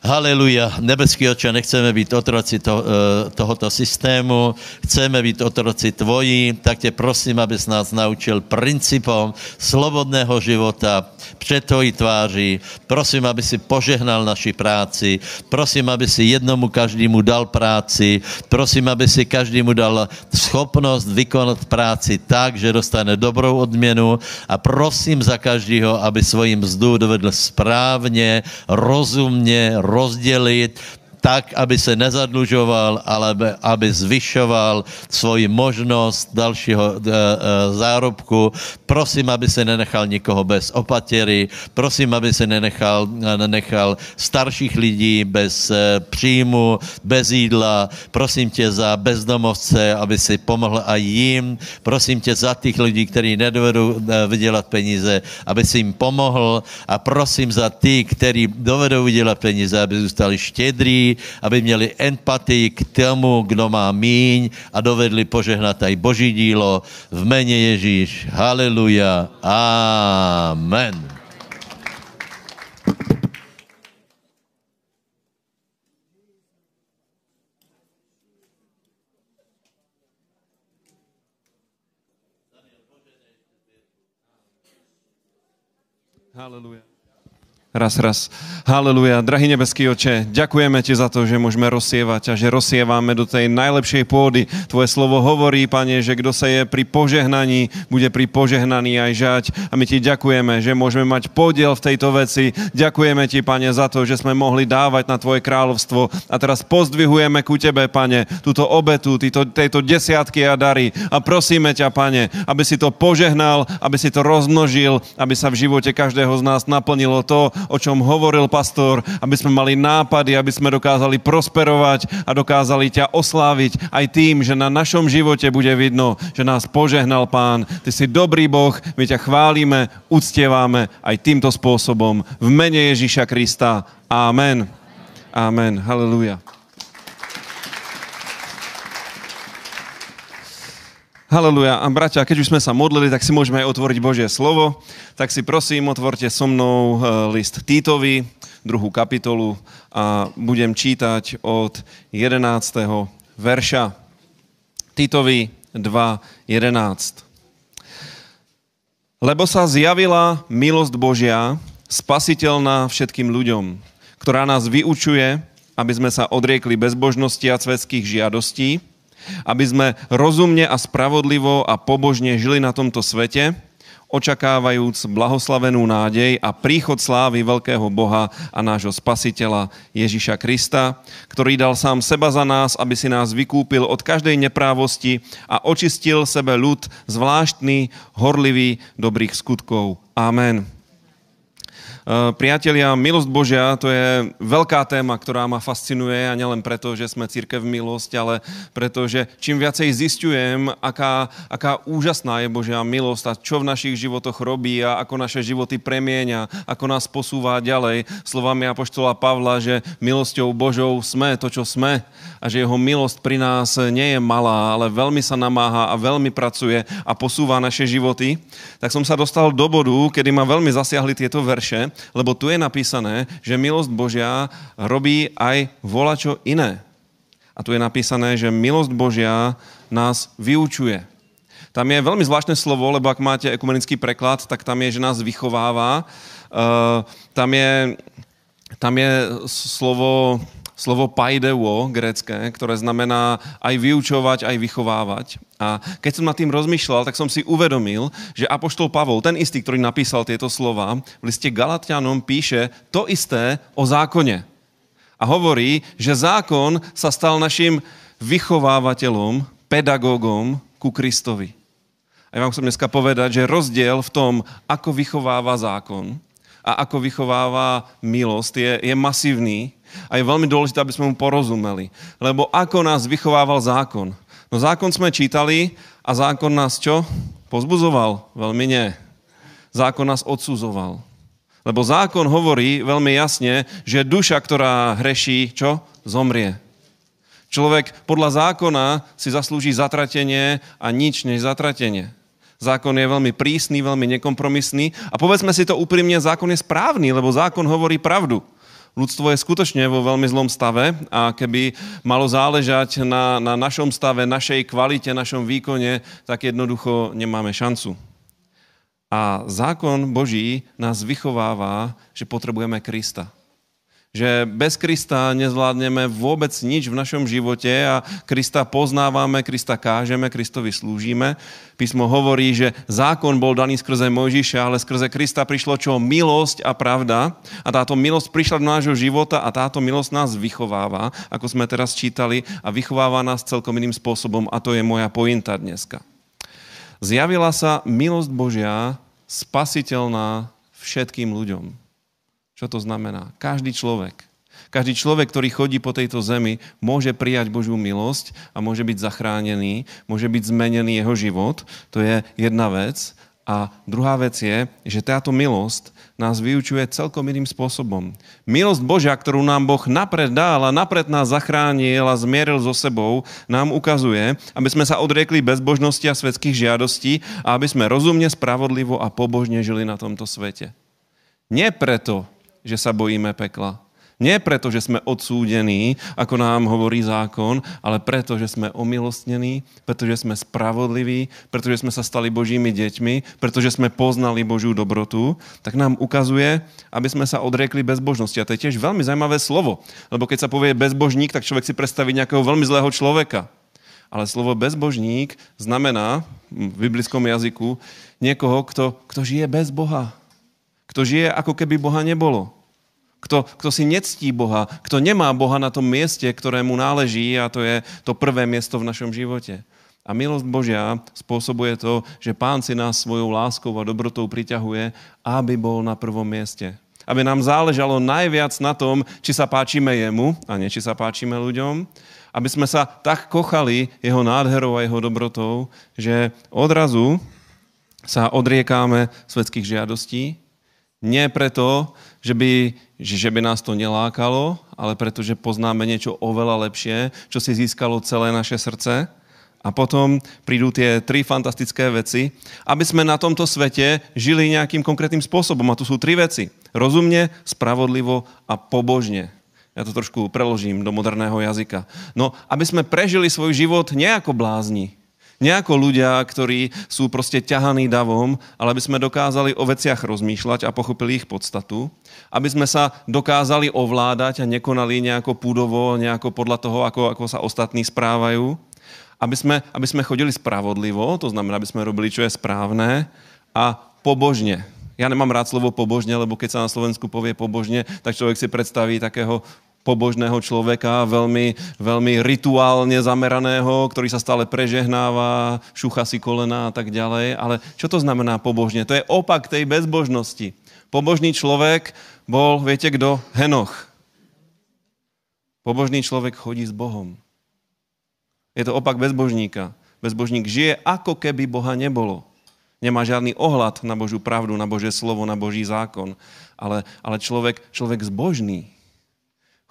Haleluja. Nebeský oče, nechceme být otroci to, eh, tohoto systému, chceme být otroci tvojí, tak tě prosím, abys nás naučil principom slobodného života před tvojí tváří. Prosím, aby si požehnal naši práci. Prosím, aby si jednomu každému dal práci. Prosím, aby si každému dal schopnost vykonat práci tak, že dostane dobrou odměnu a prosím za každého, aby svojím mzdu dovedl správně, rozumně, rozdělit, tak, aby se nezadlužoval, ale aby, zvyšoval svoji možnost dalšího e, e, zárobku. Prosím, aby se nenechal nikoho bez opatěry. Prosím, aby se nenechal, nenechal starších lidí bez e, příjmu, bez jídla. Prosím tě za bezdomovce, aby si pomohl i jim. Prosím tě za těch lidí, kteří nedovedou vydělat peníze, aby si jim pomohl. A prosím za ty, kteří dovedou vydělat peníze, aby zůstali štědrý, aby měli empatii k tomu, kdo má míň a dovedli požehnat aj Boží dílo v jméně Ježíš. Haleluja. Amen. Hallelujah. Raz, raz. Haleluja. Drahý nebeský oče, ďakujeme ti za to, že môžeme rozsievať a že rozsievame do tej najlepšej pôdy. Tvoje slovo hovorí, pane, že kdo sa je pri požehnaní, bude pri požehnaní aj žať. A my ti ďakujeme, že môžeme mať podiel v tejto veci. Ďakujeme ti, pane, za to, že sme mohli dávať na tvoje kráľovstvo. A teraz pozdvihujeme ku tebe, pane, túto obetu, týto, tejto desiatky a dary. A prosíme ťa, pane, aby si to požehnal, aby si to rozmnožil, aby sa v živote každého z nás naplnilo to, o čom hovoril pastor, aby sme mali nápady, aby sme dokázali prosperovať a dokázali ťa osláviť aj tým, že na našom živote bude vidno, že nás požehnal Pán. Ty si dobrý Boh, my ťa chválime, uctieváme aj týmto spôsobom. V mene Ježíša Krista. Amen. Amen. Haleluja. Haleluja. A bratia, keď už sme sa modlili, tak si môžeme aj otvoriť Božie slovo. Tak si prosím, otvorte so mnou eh, list Týtovi, druhú kapitolu a budem čítať od 11. verša. Týtovi, 2.11. Lebo sa zjavila milosť Božia, spasiteľná všetkým ľuďom, ktorá nás vyučuje, aby sme sa odriekli bezbožnosti a svetských žiadostí, aby sme rozumne a spravodlivo a pobožne žili na tomto svete, očakávajúc blahoslavenú nádej a príchod slávy veľkého Boha a nášho spasiteľa Ježiša Krista, ktorý dal sám seba za nás, aby si nás vykúpil od každej neprávosti a očistil sebe ľud zvláštny, horlivý dobrých skutkov. Amen. Eh, priatelia, milosť Božia to je veľká téma, ktorá ma fascinuje a nielen preto, že sme církev milosť, ale preto, že čím viacej zistujem, aká, aká úžasná je Božia milosť a čo v našich životoch robí a ako naše životy premieňa, ako nás posúva ďalej. Slovami Apoštola Pavla, že milosťou Božou sme to, čo sme a že jeho milosť pri nás nie je malá, ale veľmi sa namáha a veľmi pracuje a posúva naše životy, tak som sa dostal do bodu, kedy ma veľmi zasiahli tieto verše lebo tu je napísané, že milosť Božia robí aj volačo iné. A tu je napísané, že milosť Božia nás vyučuje. Tam je veľmi zvláštne slovo, lebo ak máte ekumenický preklad, tak tam je, že nás vychováva. Uh, tam, je, tam je slovo slovo paideuo, grecké, ktoré znamená aj vyučovať, aj vychovávať. A keď som nad tým rozmýšľal, tak som si uvedomil, že Apoštol Pavol, ten istý, ktorý napísal tieto slova, v liste Galatianom píše to isté o zákone. A hovorí, že zákon sa stal našim vychovávateľom, pedagógom ku Kristovi. A ja vám chcem dneska povedať, že rozdiel v tom, ako vychováva zákon a ako vychováva milosť, je, je masívny a je veľmi dôležité, aby sme mu porozumeli. Lebo ako nás vychovával zákon? No zákon sme čítali a zákon nás čo? Pozbuzoval? Veľmi nie. Zákon nás odsuzoval. Lebo zákon hovorí veľmi jasne, že duša, ktorá hreší, čo? Zomrie. Človek podľa zákona si zaslúži zatratenie a nič než zatratenie. Zákon je veľmi prísny, veľmi nekompromisný a povedzme si to úprimne, zákon je správny, lebo zákon hovorí pravdu. Ľudstvo je skutočne vo veľmi zlom stave a keby malo záležať na, na našom stave, našej kvalite, našom výkone, tak jednoducho nemáme šancu. A zákon Boží nás vychováva, že potrebujeme Krista že bez Krista nezvládneme vôbec nič v našom živote a Krista poznávame, Krista kážeme, Kristovi slúžime. Písmo hovorí, že zákon bol daný skrze Mojžiša, ale skrze Krista prišlo čo? Milosť a pravda. A táto milosť prišla do nášho života a táto milosť nás vychováva, ako sme teraz čítali, a vychováva nás celkom iným spôsobom a to je moja pointa dneska. Zjavila sa milosť Božia spasiteľná všetkým ľuďom. Čo to znamená? Každý človek. Každý človek, ktorý chodí po tejto zemi, môže prijať Božiu milosť a môže byť zachránený, môže byť zmenený jeho život. To je jedna vec. A druhá vec je, že táto milosť nás vyučuje celkom iným spôsobom. Milosť Božia, ktorú nám Boh napred dal a napred nás zachránil a zmieril so sebou, nám ukazuje, aby sme sa odriekli bezbožnosti a svetských žiadostí a aby sme rozumne, spravodlivo a pobožne žili na tomto svete. Nie preto, že sa bojíme pekla. Nie preto, že sme odsúdení, ako nám hovorí zákon, ale preto, že sme omilostnení, pretože sme spravodliví, pretože sme sa stali Božími deťmi, pretože sme poznali Božiu dobrotu, tak nám ukazuje, aby sme sa odriekli bezbožnosti. A to je tiež veľmi zaujímavé slovo, lebo keď sa povie bezbožník, tak človek si predstaví nejakého veľmi zlého človeka. Ale slovo bezbožník znamená v biblickom jazyku niekoho, kto, kto žije bez Boha. Kto žije, ako keby Boha nebolo kto, kto si nectí Boha, kto nemá Boha na tom mieste, ktorému náleží a to je to prvé miesto v našom živote. A milosť Božia spôsobuje to, že Pán si nás svojou láskou a dobrotou priťahuje, aby bol na prvom mieste. Aby nám záležalo najviac na tom, či sa páčime jemu a nie či sa páčime ľuďom. Aby sme sa tak kochali jeho nádherou a jeho dobrotou, že odrazu sa odriekáme svetských žiadostí. Nie preto, že by, že by nás to nelákalo, ale pretože poznáme niečo oveľa lepšie, čo si získalo celé naše srdce. A potom prídu tie tri fantastické veci, aby sme na tomto svete žili nejakým konkrétnym spôsobom. A tu sú tri veci. Rozumne, spravodlivo a pobožne. Ja to trošku preložím do moderného jazyka. No, aby sme prežili svoj život nie ako blázni, Nie ako ľudia, ktorí sú proste ťahaní davom, ale aby sme dokázali o veciach rozmýšľať a pochopili ich podstatu. Aby sme sa dokázali ovládať a nekonali nejako púdovo, nejako podľa toho, ako, ako sa ostatní správajú. Aby sme, aby sme chodili spravodlivo, to znamená, aby sme robili, čo je správne a pobožne. Ja nemám rád slovo pobožne, lebo keď sa na Slovensku povie pobožne, tak človek si predstaví takého pobožného človeka, veľmi, veľmi rituálne zameraného, ktorý sa stále prežehnáva, šucha si kolena a tak ďalej. Ale čo to znamená pobožne? To je opak tej bezbožnosti. Pobožný človek bol, viete kdo? Henoch. Pobožný človek chodí s Bohom. Je to opak bezbožníka. Bezbožník žije, ako keby Boha nebolo. Nemá žádný ohľad na Božú pravdu, na Božie slovo, na Boží zákon. Ale, ale človek, človek zbožný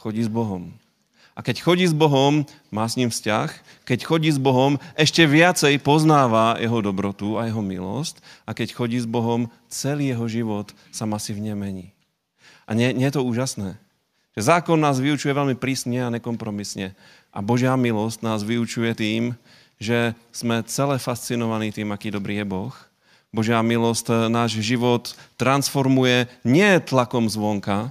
chodí s Bohom. A keď chodí s Bohom, má s ním vzťah. Keď chodí s Bohom, ešte viacej poznáva jeho dobrotu a jeho milosť. A keď chodí s Bohom, celý jeho život sa masívne mení. A nie, nie je to úžasné? Že zákon nás vyučuje veľmi prísne a nekompromisne. A Božia milosť nás vyučuje tým, že sme celé fascinovaní tým, aký dobrý je Boh. Božia milosť náš život transformuje nie tlakom zvonka,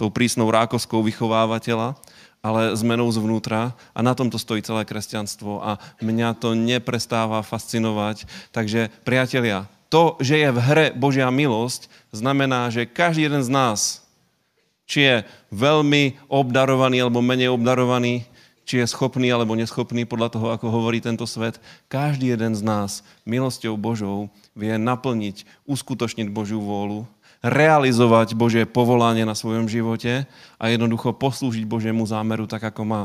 tou prísnou rákoskou vychovávateľa, ale zmenou zvnútra a na tomto stojí celé kresťanstvo a mňa to neprestáva fascinovať. Takže priatelia, to, že je v hre Božia milosť, znamená, že každý jeden z nás, či je veľmi obdarovaný alebo menej obdarovaný, či je schopný alebo neschopný podľa toho, ako hovorí tento svet, každý jeden z nás milosťou Božou vie naplniť, uskutočniť Božiu vôľu realizovať Božie povolanie na svojom živote a jednoducho poslúžiť Božiemu zámeru tak, ako má.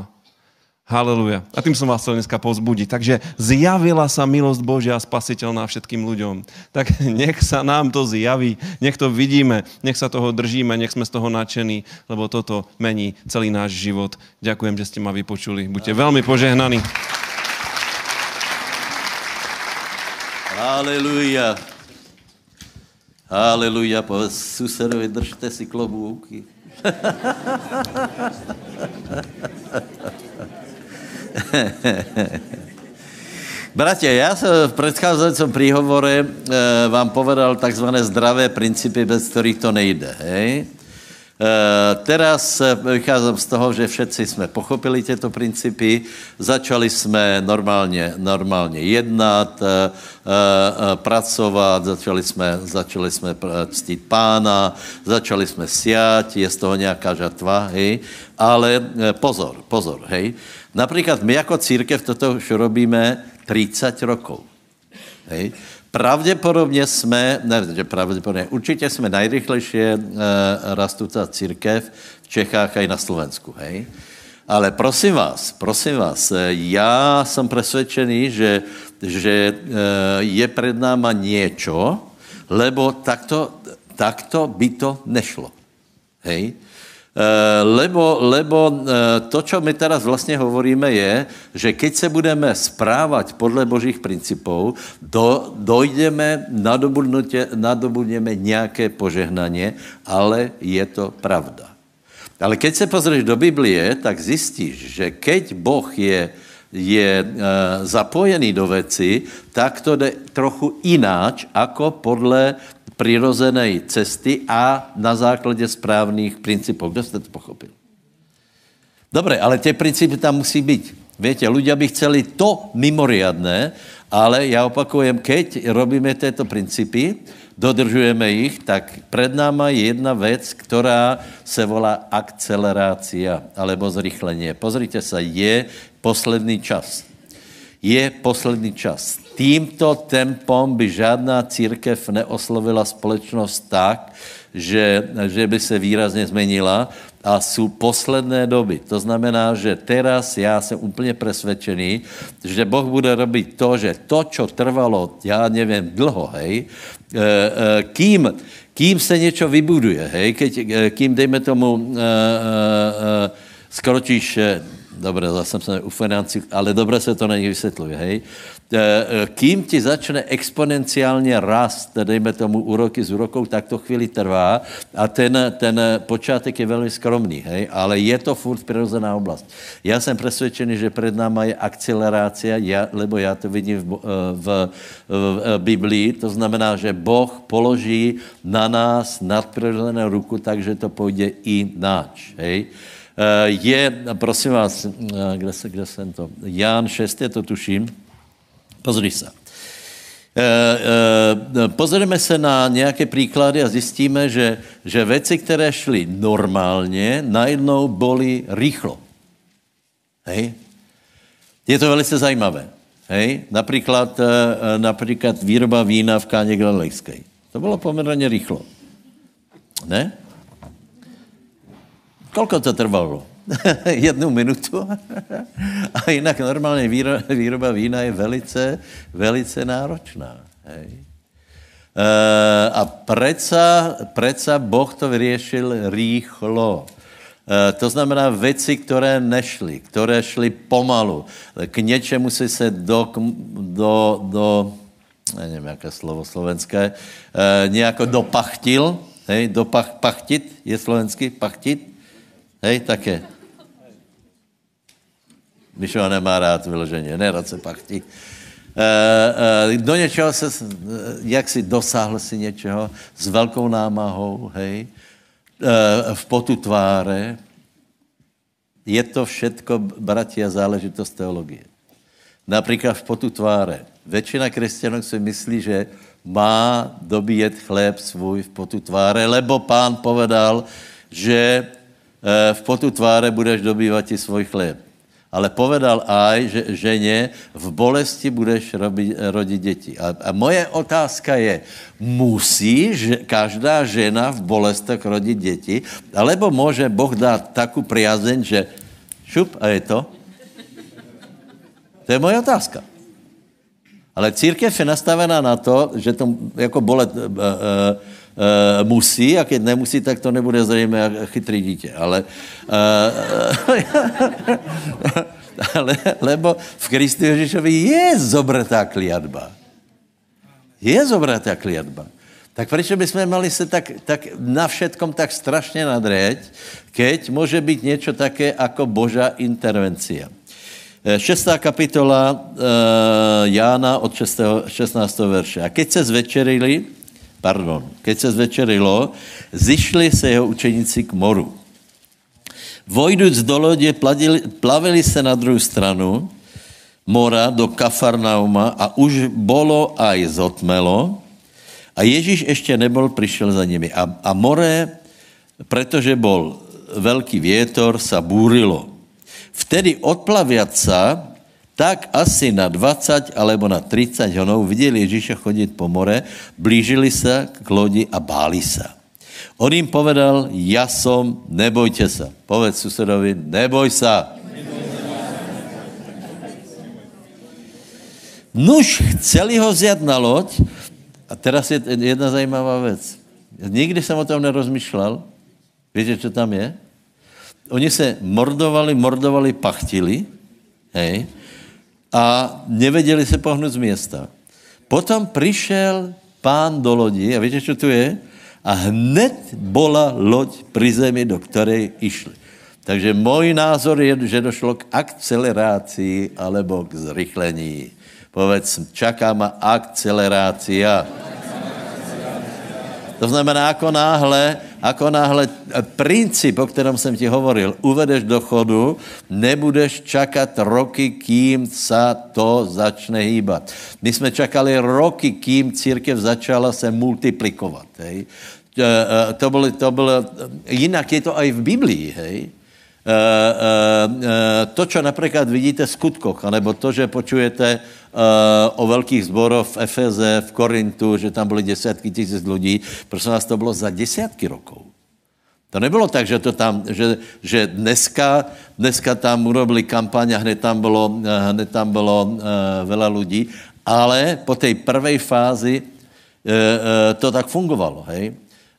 Haleluja. A tým som vás chcel dneska pozbudiť. Takže zjavila sa milosť Božia spasiteľná všetkým ľuďom. Tak nech sa nám to zjaví, nech to vidíme, nech sa toho držíme, nech sme z toho nadšení, lebo toto mení celý náš život. Ďakujem, že ste ma vypočuli. Buďte veľmi požehnaní. Haleluja. Aleluja, povedz susedovi, držte si klobúky. Bratia, ja som v predchádzajúcom príhovore e, vám povedal tzv. zdravé princípy, bez ktorých to nejde. Hej? Eh, teraz vycházím z toho, že všetci jsme pochopili tyto principy, začali jsme normálně, normálně jednat, eh, eh, pracovat, začali jsme, začali jsme ctít pána, začali jsme siať, je z toho nějaká žatva, hej? ale pozor, pozor, hej. Například my jako církev toto už robíme 30 rokov. Hej? Pravděpodobně jsme, ne, že pravděpodobně, určitě jsme nejrychlejší e, rastoucí církev v Čechách a i na Slovensku, hej? Ale prosím vás, prosím vás, eh, já jsem přesvědčený, že, že e, je před náma něco, lebo takto, takto by to nešlo. Hej? Eh, lebo, lebo eh, to, čo my teraz vlastně hovoríme, je, že keď se budeme správat podle božích principů, do, dojdeme, nadobudneme nějaké požehnaně, ale je to pravda. Ale keď se pozrieš do Biblie, tak zjistíš, že keď Boh je, je e, zapojený do věci, tak to jde trochu ináč, ako podle přirozené cesty a na základě správných principů. Kdo jste to pochopil? Dobré, ale ty principy tam musí být. Víte, ľudia by chceli to mimoriadné, ale já opakujem, keď robíme tyto principy, dodržujeme jich, tak před náma je jedna věc, která se volá akcelerácia alebo zrychlení. Pozrite se, je poslední čas. Je poslední čas tímto tempom by žádná církev neoslovila společnost tak, že, že by se výrazně změnila a jsou posledné doby. To znamená, že teraz já jsem úplně presvědčený, že Boh bude robit to, že to, čo trvalo, já nevím, dlho, hej, e, e, kým, kým se něco vybuduje, hej, keď, e, kým, dejme tomu, skročíš Dobre, zase jsme u financí, ale dobře se to není vysvětluje, hej. E, e, kým ti začne exponenciálně rast, dejme tomu úroky z úrokou, tak to chvíli trvá a ten, ten počátek je velmi skromný, hej, ale je to furt přirozená oblast. Já jsem přesvědčený, že před náma je akcelerácia, ja, lebo já to vidím v, v, v, v Biblii, to znamená, že Boh položí na nás nadpřirozenou ruku, takže to půjde i náč, hej. E, je, prosím vás, kde, se, kde jsem to? Jan 6, je to tuším, Pozri se. E, e, pozrieme se na nějaké příklady a zjistíme, že, že věci, které šly normálně, najednou boli rýchlo. Hej? Je to velice zajímavé. Hej? Například, například výroba vína v Káně Galilejské. To bylo poměrně rýchlo. Ne? Kolko to trvalo? jednu minutu. A jinak normálně výroba vína je velice, velice náročná. Hej. E, a preca, preca Boh to vyřešil rýchlo. E, to znamená věci, které nešly, které šly pomalu. K něčemu si se do, do, do nevím, jaké slovo slovenské, e, nějako dopachtil, hej, dopach, pachtit, je slovenský, pachtit, hej, také. Mišo nemá rád vyloženě, nerad se pachtí. E, e, do něčeho se, jak si dosáhl si něčeho s velkou námahou, hej, v potu tváře. Je to všetko, bratia, záležitost teologie. Například v potu tváře. Většina křesťanů si myslí, že má dobíjet chléb svůj v potu tváře, lebo pán povedal, že v potu tváře budeš dobývat i svůj chléb ale povedal aj, že ženě v bolesti budeš robit, rodit děti. A, a moje otázka je, musí že, každá žena v bolestech rodit děti, alebo může Boh dát takovou priazeň, že šup a je to? To je moje otázka. Ale církev je nastavená na to, že to jako bolet uh, uh, Uh, musí a když nemusí, tak to nebude zřejmě chytrý dítě. Ale, uh, ale lebo v Kristu Ježíšovi je zobratá kliatba. Je zobratá kliatba. Tak proč bychom mali se tak, tak na všetkom tak strašně nadrieť, keď může být něco také jako božá intervencia. Eh, šestá kapitola uh, Jána od 6. 16. verše. A keď se zvečerili, pardon, keď se zvečerilo, zišli se jeho učeníci k moru. Vojduc do lodě, plavili, plavili se na druhou stranu mora do Kafarnauma a už bolo aj zotmelo a Ježíš ještě nebyl, přišel za nimi. A, a more, protože bol velký větor, sa búrilo. Vtedy odplaviaca tak asi na 20 alebo na 30 honov viděli Ježíše chodit po more, blížili se k lodi a báli se. On jim povedal, já som, nebojte se. Povedz susedovi, neboj se. Nuž chceli ho zjat na loď, a teraz je jedna zajímavá věc. Nikdy jsem o tom nerozmýšlel. Víte, co tam je? Oni se mordovali, mordovali, pachtili, hej, a nevěděli se pohnout z města. Potom přišel pán do lodi a víte, co tu je? A hned bola loď pri zemi, do které išli. Takže můj názor je, že došlo k akceleraci alebo k zrychlení. Povedz, čaká ma akcelerácia. To znamená, jako náhle ako náhle princip, o kterém jsem ti hovoril, uvedeš do chodu, nebudeš čakat roky, kým sa to začne hýbat. My jsme čakali roky, kým církev začala se multiplikovat. Hej. E, e, to bylo, to bylo, jinak je to i v Biblii, hej. Uh, uh, uh, to, co například vidíte v skutkoch, anebo to, že počujete o velkých zboroch v Efeze, v Korintu, že tam byly desítky tisíc lidí, prosím vás, to bylo za desítky rokov. To nebylo tak, že, to tam, že, že dneska, dneska tam urobili kampaň a hned tam bylo, hned tam bylo uh, veľa lidí, ale po té prvé fázi uh, uh, to tak fungovalo, hej.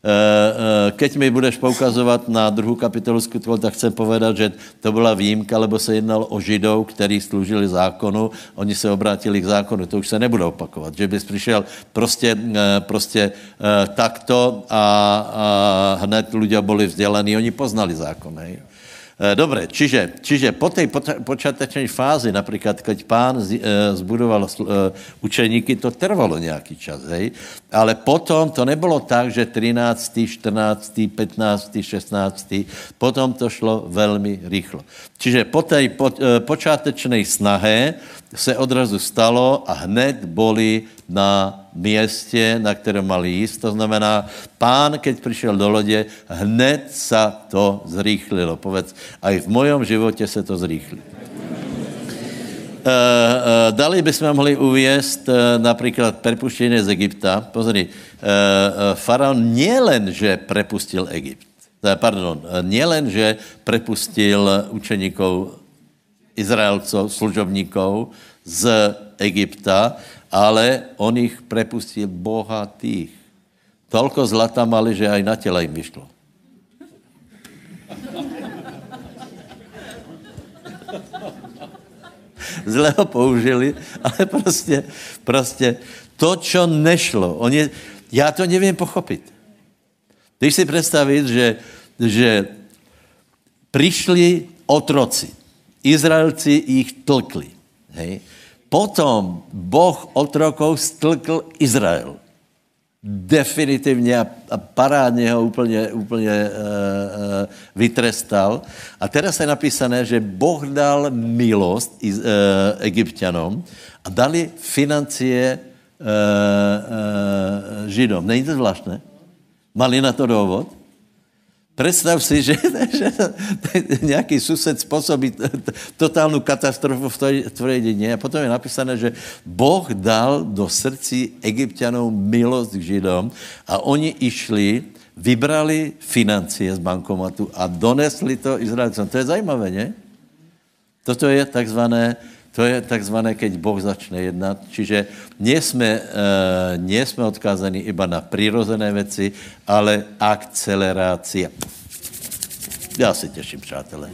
Eh, keď mi budeš poukazovat na druhou kapitolu skutkov, tak chcem povedat, že to byla výjimka, lebo se jednalo o židov, kteří sloužili zákonu, oni se obrátili k zákonu, to už se nebude opakovat, že bys přišel prostě, prostě takto a, a hned ľudia byli vzdělaní, oni poznali zákon. Hej. Eh, dobre, čiže, čiže po tej počátečnej fázi, napríklad, keď pán eh, zbudoval eh, učeníky, to trvalo nějaký čas, hej? Ale potom to nebylo tak, že 13., 14., 15., 16., potom to šlo velmi rýchlo. Čiže po tej po, počátečnej snahe se odrazu stalo a hned boli na městě, na kterém mali jíst. To znamená, pán, keď přišel do lodě, hned sa to zrýchlilo. Povedz, a i v mojom životě se to zrýchlí. Uh, uh, dali bychom mohli uvěst uh, například prepuštění z Egypta. Pozri, faraon nielen, že prepustil Egypt, pardon, nielen, že prepustil učeníkov Izraelcov, služobníkov z Egypta, ale on jich prepustil bohatých. Tolko zlata mali, že aj na těla jim vyšlo. Zle ho použili, ale prostě, prostě to, čo nešlo, oni, já to nevím pochopit. Když si představit, že, že přišli otroci, Izraelci jich tlkli, hej, Potom Boh otrokov stlkl Izrael. Definitivně a parádně ho úplně, úplně uh, vytrestal. A teraz je napísané, že Boh dal milost iz, uh, egyptianom a dali financie uh, uh, Židom. Není to zvláštné? Mali na to důvod? Představ si, že, že nějaký sused způsobí totálnu katastrofu v tvojej dědině a potom je napísané, že Boh dal do srdcí egyptianů milost k Židom a oni išli, vybrali financie z bankomatu a donesli to Izraelcům. To je zajímavé, ne? Toto je takzvané to je takzvané, keď Boh začne jednat. Čiže nie jsme, uh, nie jsme odkázaní iba na přirozené věci, ale akcelerácia. Já se těším, přátelé.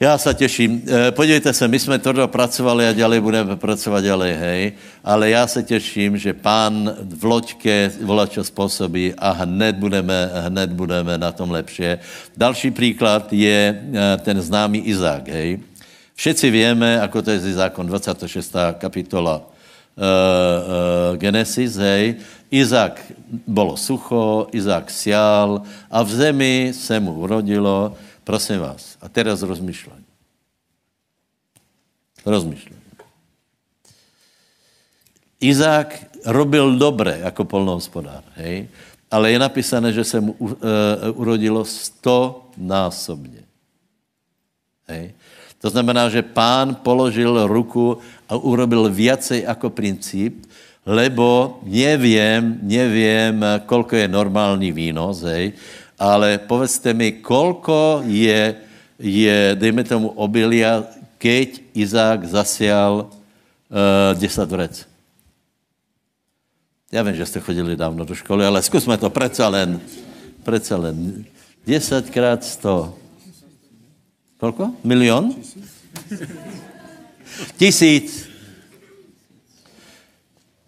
Já se těším. E, podívejte se, my jsme to dopracovali a dělali budeme pracovat dělej, hej. Ale já se těším, že pán v loďke volačo způsobí a hned budeme, hned budeme na tom lepší. Další příklad je e, ten známý Izák, hej. Všetci víme, ako to je zákon 26. kapitola uh, uh, Genesis, hej. Izák bolo sucho, Izák sial a v zemi se mu urodilo, prosím vás, a teraz rozmýšľaj. Rozmýšľaj. Izák robil dobre jako polnohospodár, hej? ale je napísané, že se mu uh, urodilo sto násobně. Hej? To znamená, že pán položil ruku a urobil viacej jako princíp, lebo nevím, nevím, kolko je normální výnos, hej, ale povedzte mi, kolko je, je dejme tomu, obilia, keď Izák zasial uh, 10 vrec. Já vím, že jste chodili dávno do školy, ale zkusme to přece len. Přece len. 10 krát 100. Kolko? Milion? Tisíc.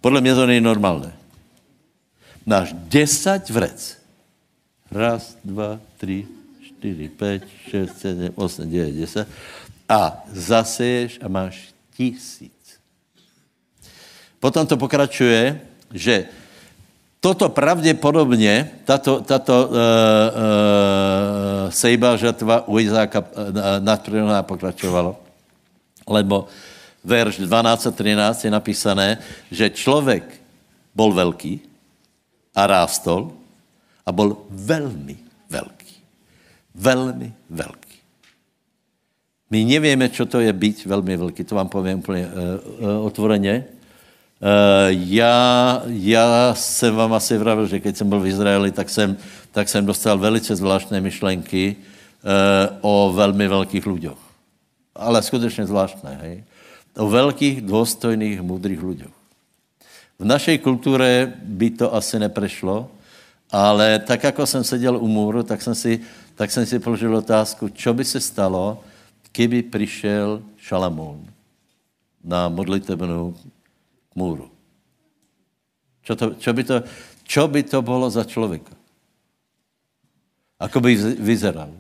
Podle mě to není normálné. Máš deset vrec. Raz, dva, tři, čtyři, pět, šest, sedm, osm, devět, deset. A zaseješ a máš tisíc. Potom to pokračuje, že Toto pravděpodobně, tato, tato uh, uh, sejba žatva u Izáka uh, nadprirodzená pokračovalo, lebo verš 12 a 13 je napísané, že člověk byl velký a rástol a byl velmi velký. Velmi velký. My nevíme, co to je být velmi velký, to vám povím úplně uh, uh, otvoreně. Uh, já, já jsem vám asi vravil, že když jsem byl v Izraeli, tak jsem, tak jsem dostal velice zvláštné myšlenky uh, o velmi velkých lidech. Ale skutečně zvláštné, hej? O velkých, důstojných, moudrých lidech. V naší kultuře by to asi neprešlo, Ale tak, jako jsem seděl u můru, tak jsem si, tak jsem si položil otázku, co by se stalo, kdyby přišel Šalamún na modlitebnu k můru. Čo, to, čo, by to, čo by to bylo za člověka? Ako by vyzeral?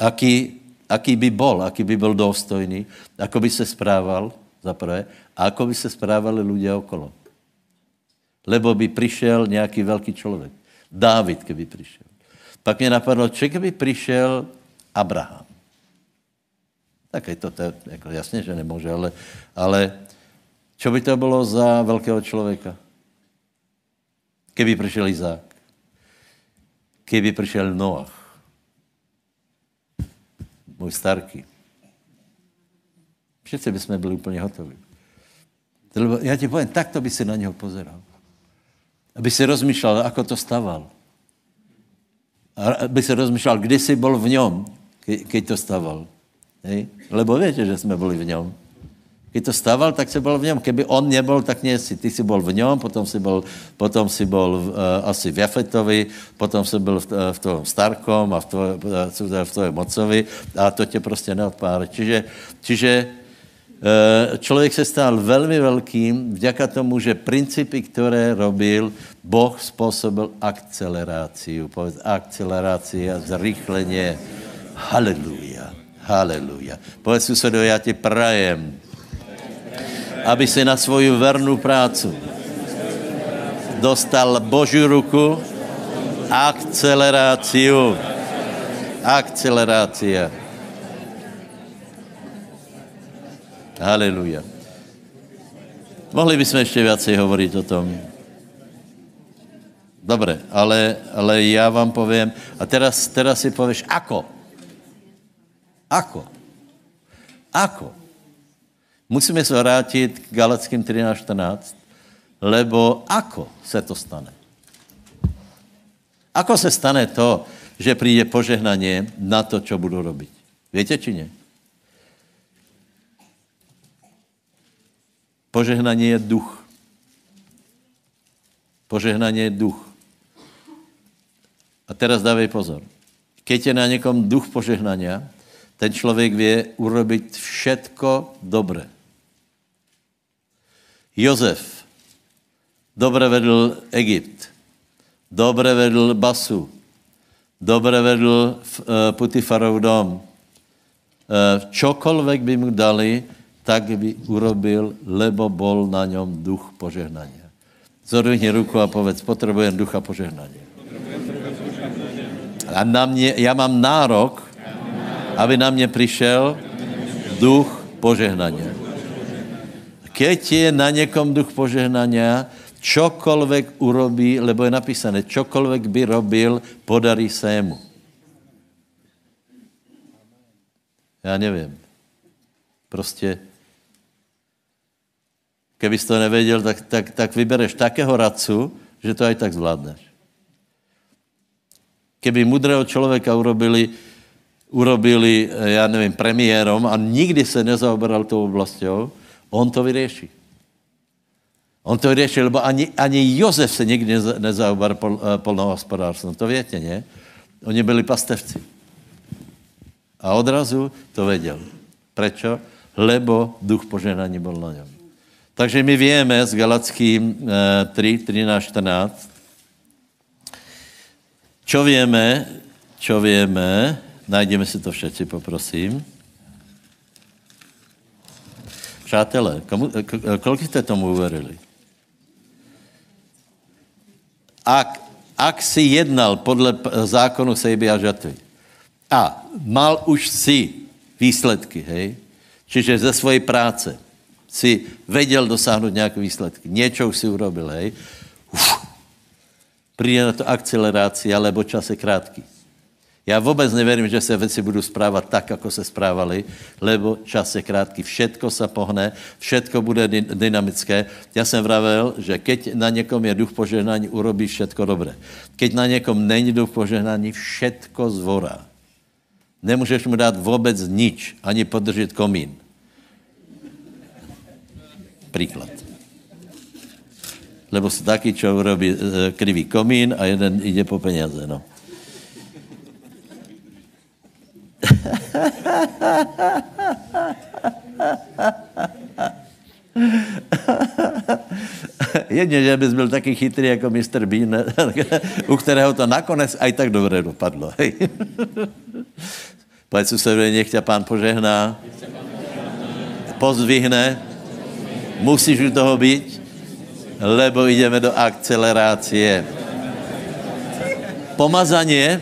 Aký, aký by bol, aký by byl důstojný, ako by se správal, za prvé, a ako by se správali ľudia okolo. Lebo by přišel nějaký velký člověk. Dávid, kdyby přišel. Pak mě napadlo, či kdyby přišel Abraham. Tak je to, to jako jasně, že nemůže, ale, ale čo by to bylo za velkého člověka? Kdyby přišel Izák. Kdyby přišel Noach. Můj starký. Všetci bychom byli úplně hotoví. Já ti povím, tak to by si na něho pozeral. Aby si rozmýšlel, ako to staval. Aby si rozmýšlel, kdy jsi byl v něm, keď to staval. Hej? Lebo víte, že jsme byli v něm. Když to stával, tak si byl v něm. Keby on nebyl, tak nie si. Ty si byl v něm, potom si byl, potom si byl uh, asi v Jafetovi, potom si byl v, uh, v tom Starkom a v, tvoje, uh, v tvoje mocovi a to tě prostě neodpále. Čiže, čiže člověk se stal velmi velkým vďaka tomu, že principy, které robil, Boh způsobil akceleráciu. Povedz akcelerácia, zrychlenie. Haleluja. Haleluja. Povedz susedovi, já ti prajem, aby si na svoju vernou prácu dostal Boží ruku, akceleráciu. Akcelerácia. Haleluja. Mohli bychom ještě viacej hovoriť o tom. Dobre, ale, ale já vám povím, a teraz, teraz si pověš, ako? Ako? Ako? Musíme se vrátit k Galackým 13.14, lebo ako se to stane? Ako se stane to, že přijde požehnaně na to, co budu robiť? Víte, či ne? Požehnanie je duch. Požehnanie je duch. A teraz dávej pozor. Keď je na někom duch požehnania, ten člověk vě urobit všetko dobré. Jozef dobře vedl Egypt, dobře vedl Basu, dobře vedl uh, Putifarov dom. Uh, čokoľvek by mu dali, tak by urobil, lebo bol na něm duch požehnania. Zodvihni ruku a povedz, potřebujem ducha požehnania. A na mě, já mám nárok, aby na mě přišel duch požehnania. Keď je na někom duch požehnania, čokoľvek urobí, lebo je napísané, čokoľvek by robil, podarí se mu. Já nevím. Prostě, keby to nevěděl, tak, tak, tak vybereš takého radcu, že to aj tak zvládneš. Keby mudrého člověka urobili, urobili, já nevím, premiérom a nikdy se nezaoberal tou oblastou, on to vyřeší. On to vyřešil, lebo ani, ani Jozef se nikdy nezaoberal pol, eh, polnohospodářstvom. To větě, ne? Oni byli pastevci. A odrazu to věděl. Prečo? Lebo duch poženání byl na něm. Takže my víme s Galackým 3, 13, 14, čo víme, čo víme, najdeme si to všetci, poprosím. Přátelé, komu, kolik jste tomu uverili? Ak, ak si jednal podle zákonu sejby a žatvy. A mal už si výsledky, hej, čiže ze svojej práce si věděl dosáhnout nějaké výsledky, něco už si urobil, hej, uf, přijde na to akcelerácia, lebo čas je krátký. Já vůbec neverím, že se věci budou správat tak, jako se správali, lebo čas je krátký. Všetko se pohne, všetko bude dynamické. Já jsem vravel, že keď na někom je duch požehnání, urobí všetko dobré. Keď na někom není duch požehnání, všetko zvorá. Nemůžeš mu dát vůbec nič, ani podržet komín. Příklad. Lebo sú takí, čo urobí e, krivý komín a jeden ide po peniaze, no. Jedně, že bys byl taky chytrý jako Mr. Bean, u kterého to nakonec aj tak dobře dopadlo. Hej. Povedz susedovi, nech ťa pán požehná, pozvihne, musíš u toho být, lebo ideme do akcelerácie. Pomazanie,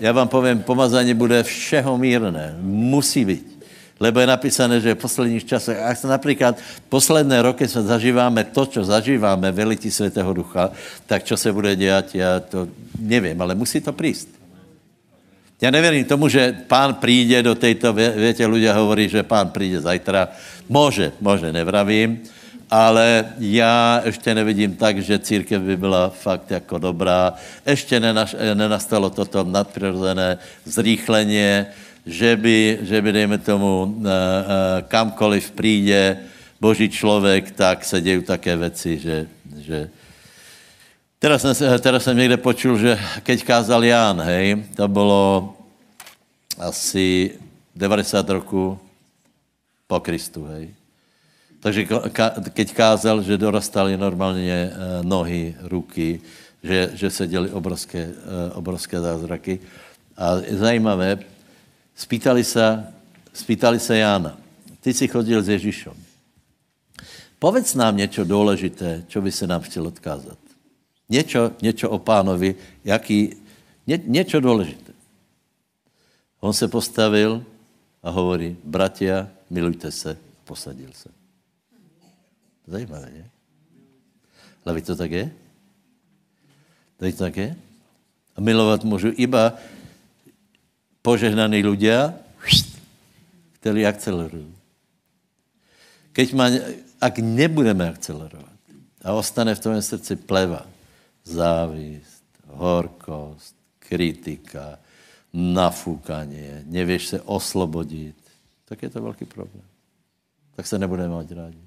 já vám povím, pomazanie bude všeho mírné. Musí být. Lebo je napísané, že v posledních časech, ak sa napríklad posledné roky jsme zažíváme to, čo zažíváme, velití Světého Ducha, tak čo se bude dělat, já to nevím, ale musí to prísť. Já nevěřím tomu, že pán přijde do této, větě, ľudia hovorí, že pán přijde zajtra. Může, může, nevravím, ale já ještě nevidím tak, že církev by byla fakt jako dobrá. Ještě nenaš, nenastalo toto nadpřirozené zrýchleně, že by, že by dejme tomu, eh, eh, kamkoliv přijde boží člověk, tak se dějí také věci, že, že Teraz jsem, teraz jsem někde počul, že keď kázal Ján, hej, to bylo asi 90 roku po Kristu, hej. Takže keď kázal, že dorastali normálně eh, nohy, ruky, že, že se děli obrovské, obrovské zázraky. A zajímavé, Spýtali se, spýtali se Jána, ty si chodil s Ježíšem. Povedz nám něco důležité, čo by se nám chtěl odkázat. Něco, něco o pánovi, jaký, ně, něco důležité. On se postavil a hovorí, bratia, milujte se, posadil se. Zajímavé, ne? Ale to tak je? To tak je? A milovat můžu iba požehnaní ľudia, kteří akcelerují. Keď má, ak nebudeme akcelerovat a ostane v tom srdci pleva, závist, horkost, kritika, nafúkanie, nevíš se oslobodit, tak je to velký problém. Tak se nebudeme mať rádi.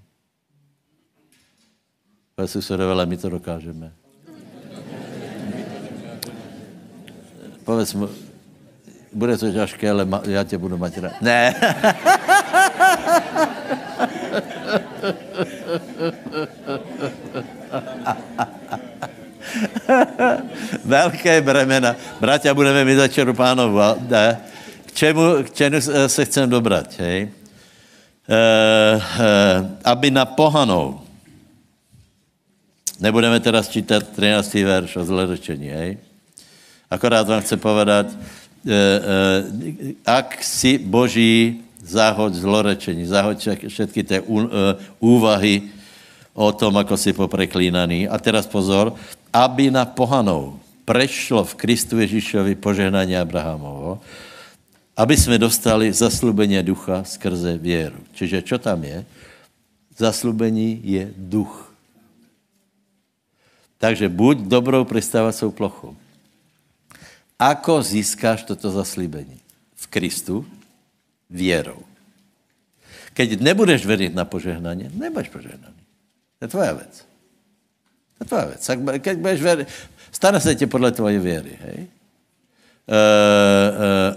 Povedz susedové, my to dokážeme. Povedz mu, bude to těžké, ale já tě budu mať rád. Ne. Velké bremena. Bratia, budeme mít večeru pánovu. K čemu, k čemu se chcem dobrat, hej? E, e, aby na pohanou, nebudeme teda čítat 13. verš o zlorečení, hej? Akorát vám chci povedat, E, e, ak si Boží, zahoď zlorečení, zahoď všetky tie e, úvahy o tom, ako si popreklínaný. A teraz pozor, aby na pohanou prešlo v Kristu Ježíšovi požehnání Abrahamovo, aby jsme dostali zaslubení ducha skrze věru. Čiže čo tam je? Zaslubení je duch. Takže buď dobrou pristávacou plochou. Ako získáš toto zaslíbení? V Kristu věrou. Keď nebudeš věřit na požehnání, nebudeš požehnaný. To je tvoja věc. To je tvoja věc. Keď budeš věřit, stane se tě podle tvoje věry, hej? E, e,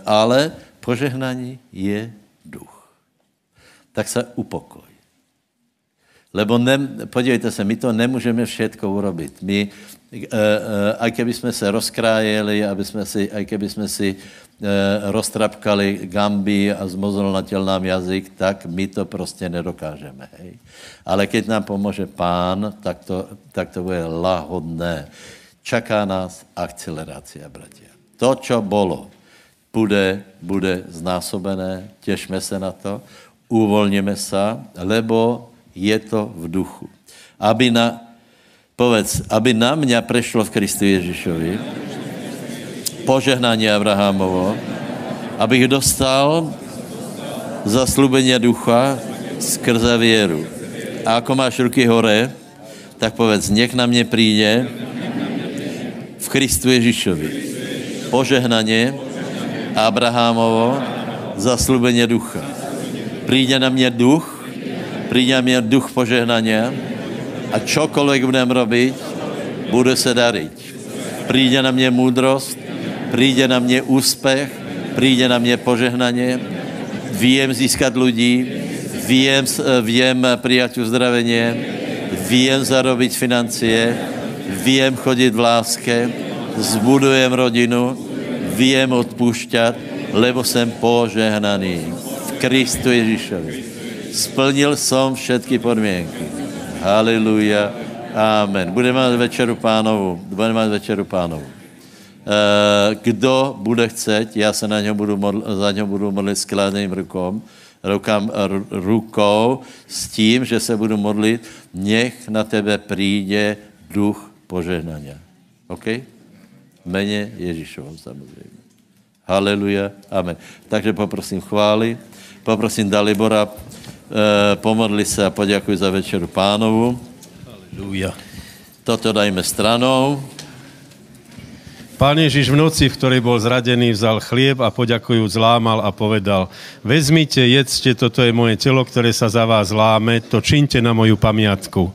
ale požehnání je duch. Tak se upokoj. Lebo ne, podívejte se, my to nemůžeme všetko urobit. My, e, e, aj keby jsme se rozkrájeli, aby jsme si, aj keby jsme si e, roztrapkali gamby a zmozolnatěl nám jazyk, tak my to prostě nedokážeme. Hej? Ale keď nám pomůže pán, tak to, tak to bude lahodné. Čaká nás akcelerace, bratia. To, čo bolo, bude, bude znásobené, těšme se na to, uvolněme se, lebo je to v duchu. Aby na, povedz, aby na mě prešlo v Kristu Ježíšovi požehnání Abrahamovo, abych dostal zaslubení ducha skrze věru. A ako máš ruky hore, tak povedz, nech na mě přijde v Kristu Ježíšovi požehnaně Abrahamovo zaslubení ducha. Přijde na mě duch, Príď mě duch požehnania A čokoľvek budem robiť, bude se dariť. Príde na mě múdrost, príde na mě úspěch, príde na mě požehnanie, viem získat ľudí, viem, viem prijať uzdravenie, viem zarobiť financie, viem chodit v láske, zbudujem rodinu, viem odpúšťat, lebo jsem požehnaný v Kristu Ježíšovi. Splnil som všetky podmienky. Haleluja. Amen. Budeme mít večeru pánovu. Budeme mít večeru pánovu. Eh, kdo bude chcet, já se na něho budu modl, za něho budu modlit skladným rukom, rukám, rukou s tím, že se budu modlit, nech na tebe přijde duch požehnania. OK? Mene Ježíšovom samozřejmě. Haleluja. Amen. Takže poprosím chvály. Poprosím Dalibora, pomodli se a poděkuji za večeru pánovu. Haleluja. Toto dajme stranou. Pán Ježiš v noci, v ktorej bol zradený, vzal chlieb a poďakujúc zlámal a povedal, vezmite, jedzte, toto je moje telo, ktoré sa za vás láme, to činte na moju pamiatku.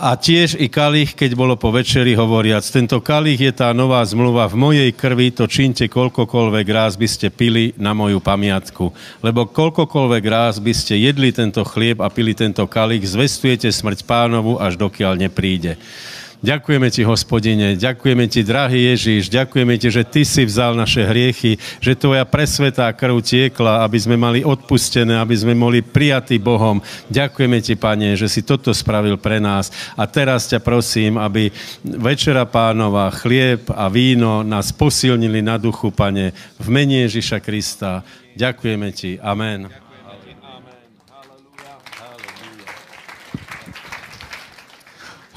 A tiež i kalich, keď bolo po večeri hovoriac, tento kalich je tá nová zmluva v mojej krvi, to činte koľkokoľvek ráz by ste pili na moju pamiatku. Lebo koľkokoľvek ráz by ste jedli tento chlieb a pili tento kalich, zvestujete smrť pánovu, až dokiaľ nepríde. Ďakujeme ti, hospodine, ďakujeme ti, drahý Ježíš, ďakujeme ti, že ty si vzal naše hriechy, že tvoja presvetá krv tiekla, aby sme mali odpustené, aby sme mohli prijatí Bohom. Ďakujeme ti, pane, že si toto spravil pre nás. A teraz ťa prosím, aby večera pánova, chlieb a víno nás posilnili na duchu, pane, v mene Ježíša Krista. Ďakujeme ti. Amen.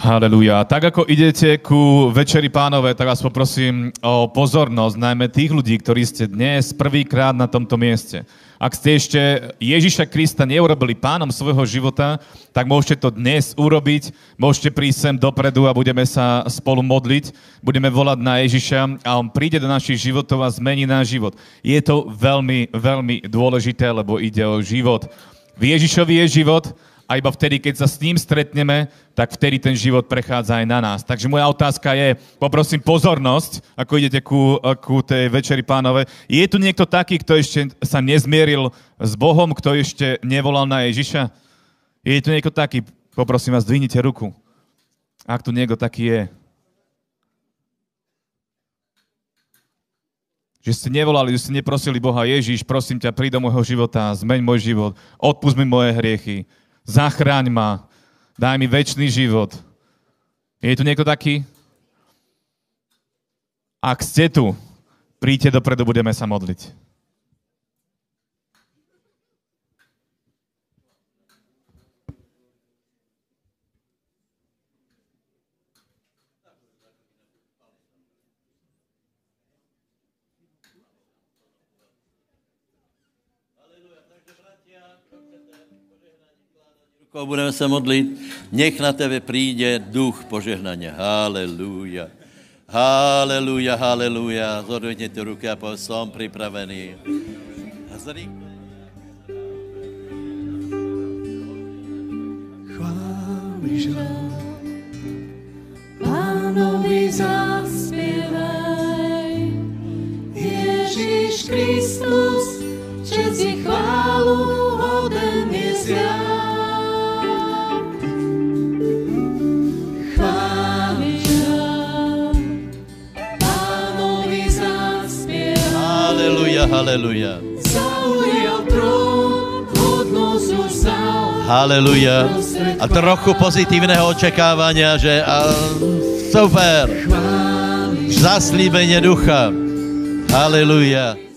Haleluja. Tak ako idete ku Večeri pánové, tak vás poprosím o pozornosť, najmä tých ľudí, ktorí ste dnes prvýkrát na tomto mieste. Ak ste ešte Ježiša Krista neurobili pánom svojho života, tak môžete to dnes urobiť. Môžete prísť sem dopredu a budeme sa spolu modliť. Budeme volať na Ježiša a on príde do našich životov a zmení náš život. Je to veľmi, veľmi dôležité, lebo ide o život. V Ježišovi je život, a iba vtedy, keď sa s ním stretneme, tak vtedy ten život prechádza aj na nás. Takže moja otázka je, poprosím pozornosť, ako idete ku, ku tej večeri pánové. Je tu niekto taký, kto ešte sa nezmieril s Bohom, kto ešte nevolal na Ježiša? Je tu niekto taký? Poprosím vás, dvihnite ruku. Ak tu niekto taký je. Že ste nevolali, že ste neprosili Boha, Ježiš, prosím ťa, príď do môjho života, zmeň môj život, odpust mi moje hriechy, zachráň ma, daj mi väčší život. Je tu niekto taký? Ak ste tu, príďte dopredu, budeme sa modliť. Budeme se modlit. Nech na tebe přijde duch požehnaně. Haleluja. Haleluja, haleluja. Zodvihněte ruky a povedz, jsem připravený. Chváli Pánovi zaspievaj, Ježíš Kristus, čest i chválu hoden je zjavný. Haleluja. Haleluja. A trochu pozitívneho očekávania, že a, super. Zaslíbenie ducha. Haleluja.